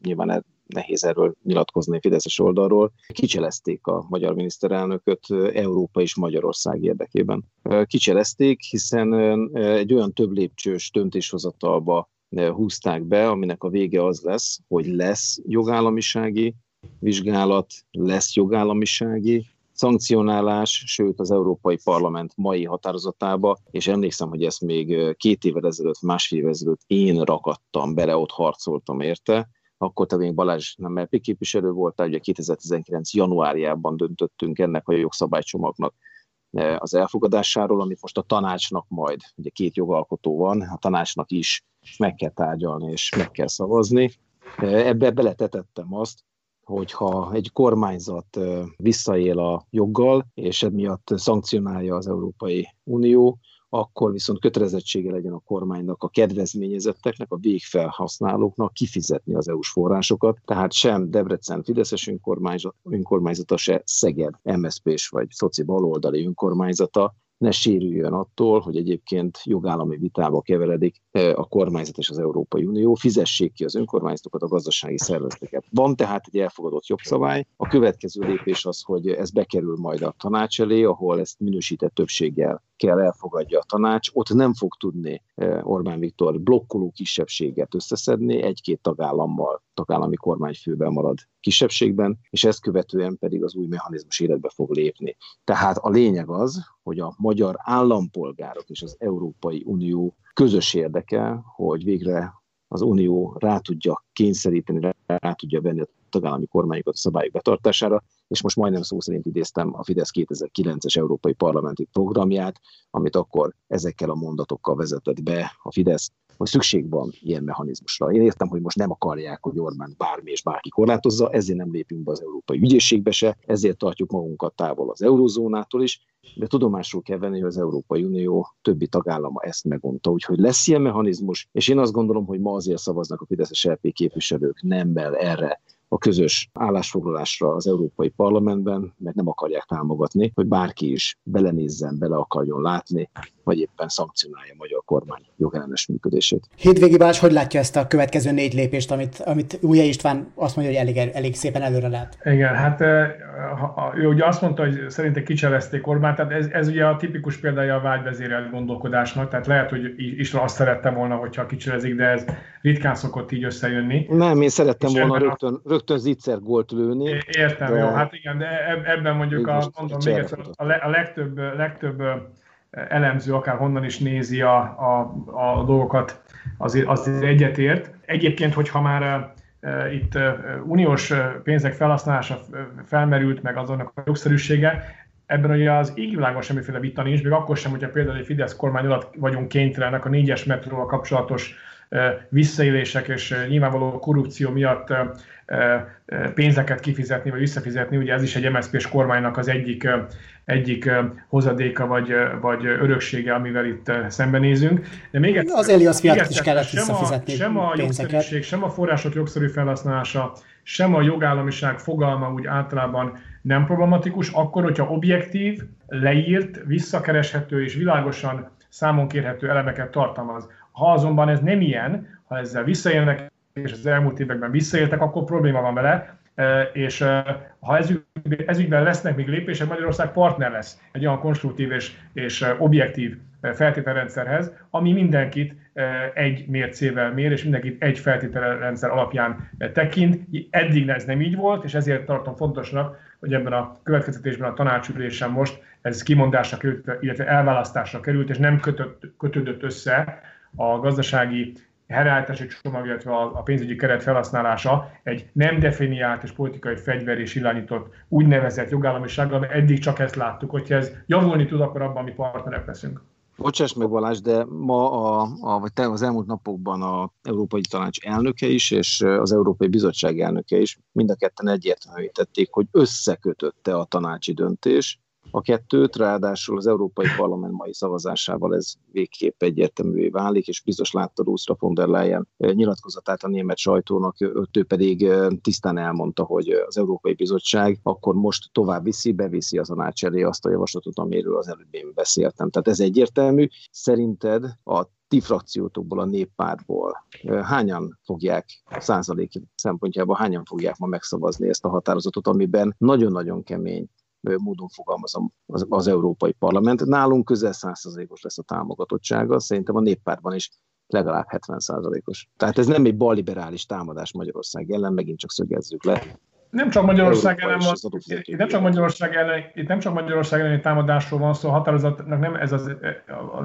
nyilván nehéz erről nyilatkozni Fideszes oldalról. Kicselezték a magyar miniszterelnököt Európa és Magyarország érdekében. Kicselezték, hiszen egy olyan több lépcsős döntéshozatalba húzták be, aminek a vége az lesz, hogy lesz jogállamisági vizsgálat, lesz jogállamisági szankcionálás, sőt az Európai Parlament mai határozatába, és emlékszem, hogy ezt még két évvel ezelőtt, másfél évvel ezelőtt én rakattam bele, ott harcoltam érte, akkor te még Balázs nem LP képviselő voltál, ugye 2019. januárjában döntöttünk ennek a jogszabálycsomagnak az elfogadásáról, amit most a tanácsnak majd, ugye két jogalkotó van, a tanácsnak is meg kell tárgyalni és meg kell szavazni. Ebbe beletetettem azt, hogyha egy kormányzat visszaél a joggal, és emiatt szankcionálja az Európai Unió, akkor viszont kötelezettsége legyen a kormánynak, a kedvezményezetteknek, a végfelhasználóknak kifizetni az EU-s forrásokat, tehát sem Debrecen Fideszes önkormányzata, se Szeged MSZP-s vagy szoci baloldali önkormányzata ne sérüljön attól, hogy egyébként jogállami vitába keveredik e, a kormányzat és az Európai Unió, fizessék ki az önkormányzatokat, a gazdasági szervezeteket. Van tehát egy elfogadott jogszabály. A következő lépés az, hogy ez bekerül majd a tanács elé, ahol ezt minősített többséggel kell elfogadja a tanács. Ott nem fog tudni e, Orbán Viktor blokkoló kisebbséget összeszedni, egy-két tagállammal, tagállami kormányfőben marad kisebbségben, és ezt követően pedig az új mechanizmus életbe fog lépni. Tehát a lényeg az, hogy a magyar állampolgárok és az Európai Unió közös érdeke, hogy végre az Unió rá tudja kényszeríteni, rá tudja venni a tagállami kormányokat a szabályok betartására, és most majdnem szó szerint idéztem a Fidesz 2009-es Európai Parlamenti programját, amit akkor ezekkel a mondatokkal vezetett be a Fidesz, hogy szükség van ilyen mechanizmusra. Én értem, hogy most nem akarják, hogy Orbán bármi és bárki korlátozza, ezért nem lépünk be az Európai Ügyészségbe se, ezért tartjuk magunkat távol az eurozónától is, de tudomásul kell venni, hogy az Európai Unió többi tagállama ezt megmondta, úgyhogy lesz ilyen mechanizmus, és én azt gondolom, hogy ma azért szavaznak a Fideszes LP képviselők nemmel erre a közös állásfoglalásra az Európai Parlamentben, mert nem akarják támogatni, hogy bárki is belenézzen, bele akarjon látni, vagy éppen szankcionálja a magyar kormány jogellenes működését. Hétvégi Balázs, hogy látja ezt a következő négy lépést, amit, amit Újja István azt mondja, hogy elég, elég szépen előre lát? Igen, hát ő ugye azt mondta, hogy szerinte kicselezték Orbán, tehát ez, ez ugye a tipikus példája a vágyvezérelt gondolkodásnak, tehát lehet, hogy István azt szerette volna, hogyha kicselezik, de ez ritkán szokott így összejönni. Nem, én szerettem volna rögtön, a... rögtön zicser gólt lőni. Értem, de... jó, hát igen, de ebben mondjuk a, mondom még egyszer, a legtöbb, legtöbb elemző akár honnan is nézi a, a, a dolgokat, azért, azért egyetért. Egyébként, hogyha már itt uniós pénzek felhasználása felmerült, meg azonnak a jogszerűsége, ebben ugye az égvilágon semmiféle vita nincs, még akkor sem, hogyha például egy Fidesz kormány alatt vagyunk kénytelenek a négyes metróval kapcsolatos visszaélések és nyilvánvaló korrupció miatt pénzeket kifizetni, vagy visszafizetni. Ugye ez is egy MSZP-s kormánynak az egyik, egyik hozadéka, vagy, vagy öröksége, amivel itt szembenézünk. De még egyszer, az Elias fiat is kellett visszafizetni sem a, sem a sem a források jogszerű felhasználása, sem a jogállamiság fogalma úgy általában nem problematikus, akkor, hogyha objektív, leírt, visszakereshető és világosan számon kérhető elemeket tartalmaz. Ha azonban ez nem ilyen, ha ezzel visszaélnek, és az elmúlt években visszaéltek, akkor probléma van vele, és ha ez, ügyben lesznek még lépések, Magyarország partner lesz egy olyan konstruktív és, és objektív feltételrendszerhez, ami mindenkit egy mércével mér, és mindenkit egy feltételrendszer alapján tekint. Eddig ez nem így volt, és ezért tartom fontosnak, hogy ebben a következetésben a tanácsülésen most ez kimondásra került, illetve elválasztásra került, és nem kötött, kötődött össze a gazdasági helyreállítási csomag, illetve a, pénzügyi keret felhasználása egy nem definiált és politikai fegyver és irányított úgynevezett jogállamisággal, mert eddig csak ezt láttuk, hogyha ez javulni tud, akkor abban mi partnerek leszünk. Bocsáss meg Balázs, de ma, a, a, vagy te az elmúlt napokban a Európai Tanács elnöke is, és az Európai Bizottság elnöke is mind a ketten egyértelműen tették, hogy összekötötte a tanácsi döntés a kettőt, ráadásul az Európai Parlament mai szavazásával ez végképp egyértelművé válik, és biztos látta Ursula von der Leyen nyilatkozatát a német sajtónak, ő pedig tisztán elmondta, hogy az Európai Bizottság akkor most tovább viszi, beviszi az tanács elé azt a javaslatot, amiről az előbb én beszéltem. Tehát ez egyértelmű. Szerinted a ti frakciótokból, a néppártból hányan fogják százalék szempontjából, hányan fogják ma megszavazni ezt a határozatot, amiben nagyon-nagyon kemény módon fogalmazom az, az Európai Parlament. Nálunk közel 100%-os lesz a támogatottsága, szerintem a néppártban is legalább 70%-os. Tehát ez nem egy balliberális támadás Magyarország ellen, megint csak szögezzük le. Nem csak Magyarország ellen van, itt nem csak Magyarország ellen, itt nem csak Magyarország elleni támadásról van szó, határozatnak nem ez, az,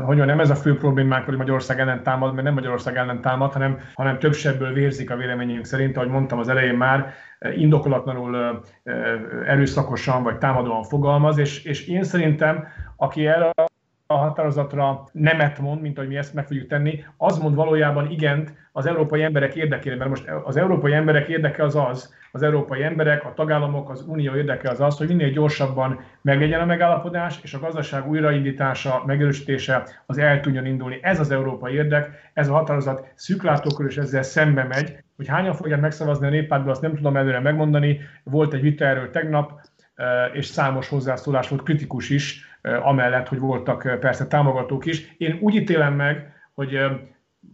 hogy nem ez a fő problémánk, hogy Magyarország ellen támad, mert nem Magyarország ellen támad, hanem, hanem több sebből vérzik a véleményünk szerint, ahogy mondtam az elején már, indokolatlanul erőszakosan vagy támadóan fogalmaz, és, és én szerintem, aki erre a határozatra nemet mond, mint ahogy mi ezt meg fogjuk tenni, az mond valójában igent az európai emberek érdekére, mert most az európai emberek érdeke az az, az európai emberek, a tagállamok, az unió érdeke az az, hogy minél gyorsabban meglegyen a megállapodás, és a gazdaság újraindítása, megerősítése az el tudjon indulni. Ez az európai érdek, ez a határozat szűklátókör, és ezzel szembe megy, hogy hányan fogják megszavazni a néppártból, azt nem tudom előre megmondani. Volt egy vita erről tegnap, és számos hozzászólás volt kritikus is, amellett, hogy voltak persze támogatók is. Én úgy ítélem meg, hogy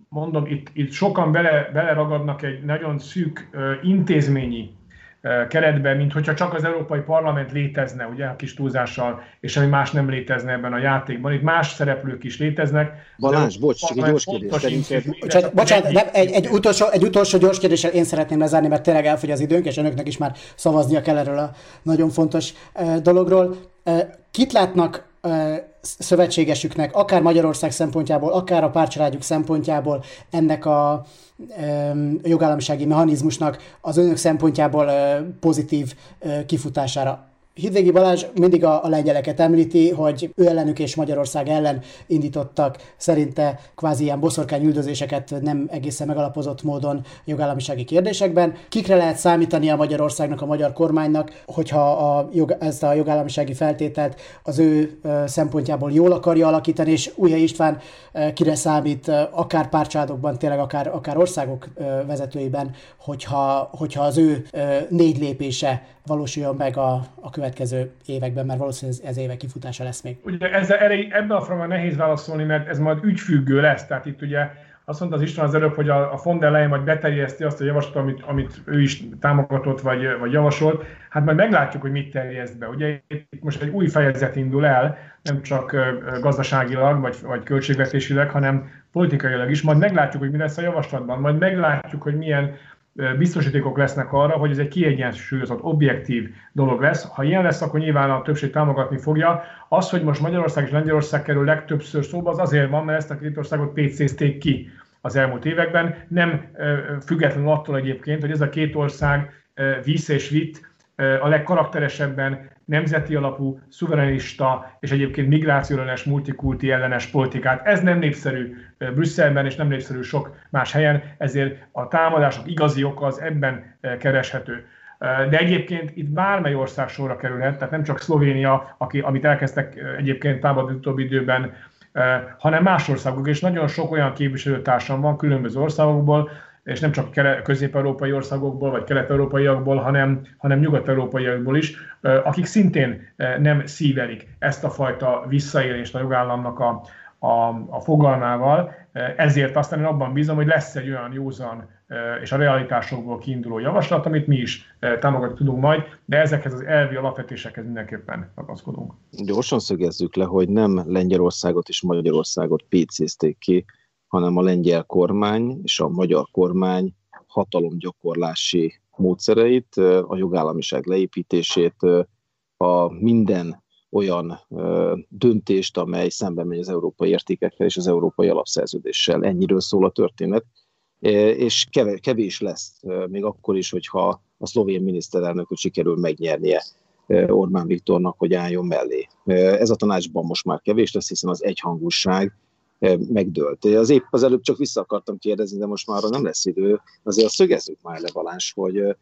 mondom, itt, itt sokan bele, beleragadnak egy nagyon szűk intézményi keretben, mint hogyha csak az Európai Parlament létezne, ugye, a kis túlzással, és ami más nem létezne ebben a játékban. Itt más szereplők is léteznek. Balázs, bocs, csak egy gyors kérdés. Bocsánat, bocsánat nem, egy, egy, utolsó, egy utolsó gyors kérdéssel én szeretném lezárni, mert tényleg elfogy az időnk, és önöknek is már szavaznia kell erről a nagyon fontos dologról. Kit látnak szövetségesüknek, akár Magyarország szempontjából, akár a párcsaládjuk szempontjából ennek a jogállamisági mechanizmusnak az önök szempontjából pozitív kifutására Hidvégi Balázs mindig a, a lengyeleket említi, hogy ő ellenük és Magyarország ellen indítottak szerinte kvázi ilyen boszorkány üldözéseket nem egészen megalapozott módon jogállamisági kérdésekben. Kikre lehet számítani a Magyarországnak, a magyar kormánynak, hogyha a jog, ezt a jogállamisági feltételt az ő szempontjából jól akarja alakítani, és Újhely István kire számít akár párcsádokban, tényleg akár, akár országok vezetőiben, hogyha, hogyha az ő négy lépése valósuljon meg a, a következő években, mert valószínűleg ez, ez évek kifutása lesz még. Ugye ez, erre, ebben a formában nehéz válaszolni, mert ez majd ügyfüggő lesz. Tehát itt ugye azt mondta az István az előbb, hogy a, a von der Leyen majd beterjeszti azt a javaslatot, amit, amit ő is támogatott vagy, vagy javasolt. Hát majd meglátjuk, hogy mit terjeszt be. Ugye itt most egy új fejezet indul el, nem csak gazdaságilag vagy, vagy költségvetésileg, hanem politikailag is. Majd meglátjuk, hogy mi lesz a javaslatban. Majd meglátjuk, hogy milyen biztosítékok lesznek arra, hogy ez egy kiegyensúlyozott, objektív dolog lesz. Ha ilyen lesz, akkor nyilván a többség támogatni fogja. Az, hogy most Magyarország és Lengyelország kerül legtöbbször szóba, az azért van, mert ezt a két országot PC-zték ki az elmúlt években. Nem függetlenül attól egyébként, hogy ez a két ország visz és vitt a legkarakteresebben nemzeti alapú, szuverenista és egyébként migrációellenes, multikulti ellenes politikát. Ez nem népszerű Brüsszelben, és nem népszerű sok más helyen, ezért a támadások igazi oka az ebben kereshető. De egyébként itt bármely ország sorra kerülhet, tehát nem csak Szlovénia, aki, amit elkezdtek egyébként támadni utóbbi időben, hanem más országok, és nagyon sok olyan képviselőtársam van különböző országokból, és nem csak közép-európai országokból, vagy kelet-európaiakból, hanem, hanem nyugat-európaiakból is, akik szintén nem szívelik ezt a fajta visszaélést a jogállamnak a, a, a fogalmával. Ezért aztán én abban bízom, hogy lesz egy olyan józan és a realitásokból kiinduló javaslat, amit mi is támogatni tudunk majd, de ezekhez az elvi alapvetésekhez mindenképpen ragaszkodunk. Gyorsan szögezzük le, hogy nem Lengyelországot és Magyarországot pécézték ki hanem a lengyel kormány és a magyar kormány hatalomgyakorlási módszereit, a jogállamiság leépítését, a minden olyan döntést, amely szemben megy az európai értékekkel és az európai alapszerződéssel. Ennyiről szól a történet, és kevés lesz, még akkor is, hogyha a szlovén miniszterelnököt sikerül megnyernie Orbán Viktornak, hogy álljon mellé. Ez a tanácsban most már kevés lesz, hiszen az egyhangúság megdőlt. Az épp az előbb csak vissza akartam kérdezni, de most már arra nem lesz idő. Azért szögezzük már le, Balázs, hogy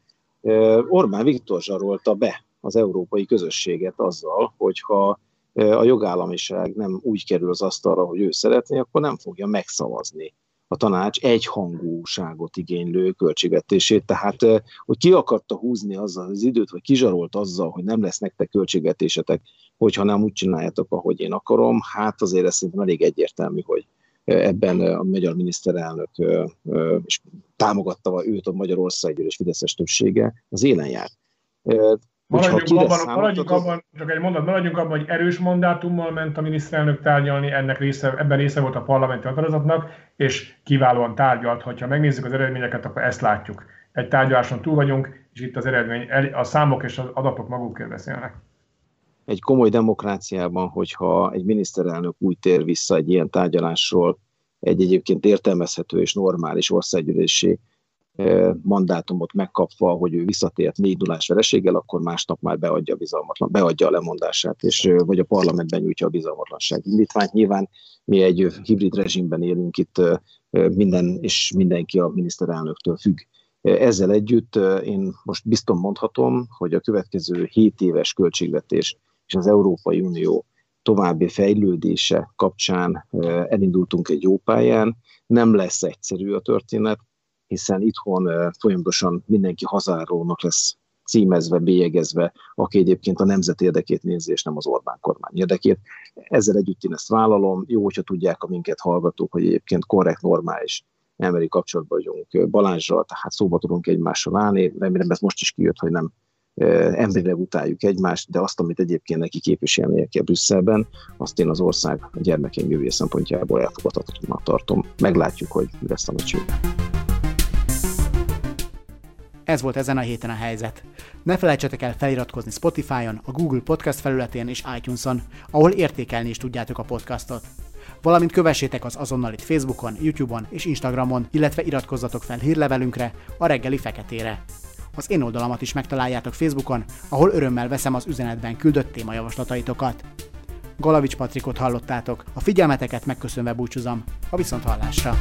Orbán Viktor zsarolta be az európai közösséget azzal, hogyha a jogállamiság nem úgy kerül az asztalra, hogy ő szeretné, akkor nem fogja megszavazni a tanács egyhangúságot igénylő költségvetését, tehát hogy ki akarta húzni azzal az időt, vagy kizsarolt azzal, hogy nem lesz nektek költségvetésetek, hogyha nem úgy csináljátok, ahogy én akarom, hát azért ez szerintem elég egyértelmű, hogy ebben a magyar miniszterelnök és támogatta őt a Magyarország és Fideszes többsége, az élen jár. Maradjunk abban, maradjunk abban, csak egy mondat, maradjunk abban, hogy erős mandátummal ment a miniszterelnök tárgyalni, ennek része, ebben része volt a parlamenti határozatnak, és kiválóan tárgyalt. Ha megnézzük az eredményeket, akkor ezt látjuk. Egy tárgyaláson túl vagyunk, és itt az eredmény, a számok és az adatok magukért beszélnek. Egy komoly demokráciában, hogyha egy miniszterelnök úgy tér vissza egy ilyen tárgyalásról, egy egyébként értelmezhető és normális országgyűlési mandátumot megkapva, hogy ő visszatért négy nullás vereséggel, akkor másnap már beadja a bizalmatlan, beadja a lemondását, és vagy a parlamentben nyújtja a bizalmatlanság indítványt. Nyilván mi egy hibrid rezsimben élünk itt, minden és mindenki a miniszterelnöktől függ. Ezzel együtt én most biztos mondhatom, hogy a következő 7 éves költségvetés és az Európai Unió további fejlődése kapcsán elindultunk egy jó pályán. Nem lesz egyszerű a történet, hiszen itthon folyamatosan mindenki hazárónak lesz címezve, bélyegezve, aki egyébként a nemzet érdekét nézi, és nem az Orbán kormány érdekét. Ezzel együtt én ezt vállalom. Jó, hogyha tudják a minket hallgatók, hogy egyébként korrekt, normális emberi kapcsolatban vagyunk Balázsral, tehát szóba tudunk egymással állni. Remélem ez most is kijött, hogy nem emberileg utáljuk egymást, de azt, amit egyébként neki képviselnie kell Brüsszelben, azt én az ország a gyermekeim jövője szempontjából elfogadhatatlanak tartom. Meglátjuk, hogy mi lesz a meccsünk. ez volt ezen a héten a helyzet. Ne felejtsetek el feliratkozni Spotify-on, a Google Podcast felületén és iTunes-on, ahol értékelni is tudjátok a podcastot. Valamint kövessétek az azonnalit Facebookon, YouTube-on és Instagramon, illetve iratkozzatok fel hírlevelünkre, a reggeli feketére. Az én oldalamat is megtaláljátok Facebookon, ahol örömmel veszem az üzenetben küldött témajavaslataitokat. Galavics Patrikot hallottátok, a figyelmeteket megköszönve búcsúzom, a viszont hallásra!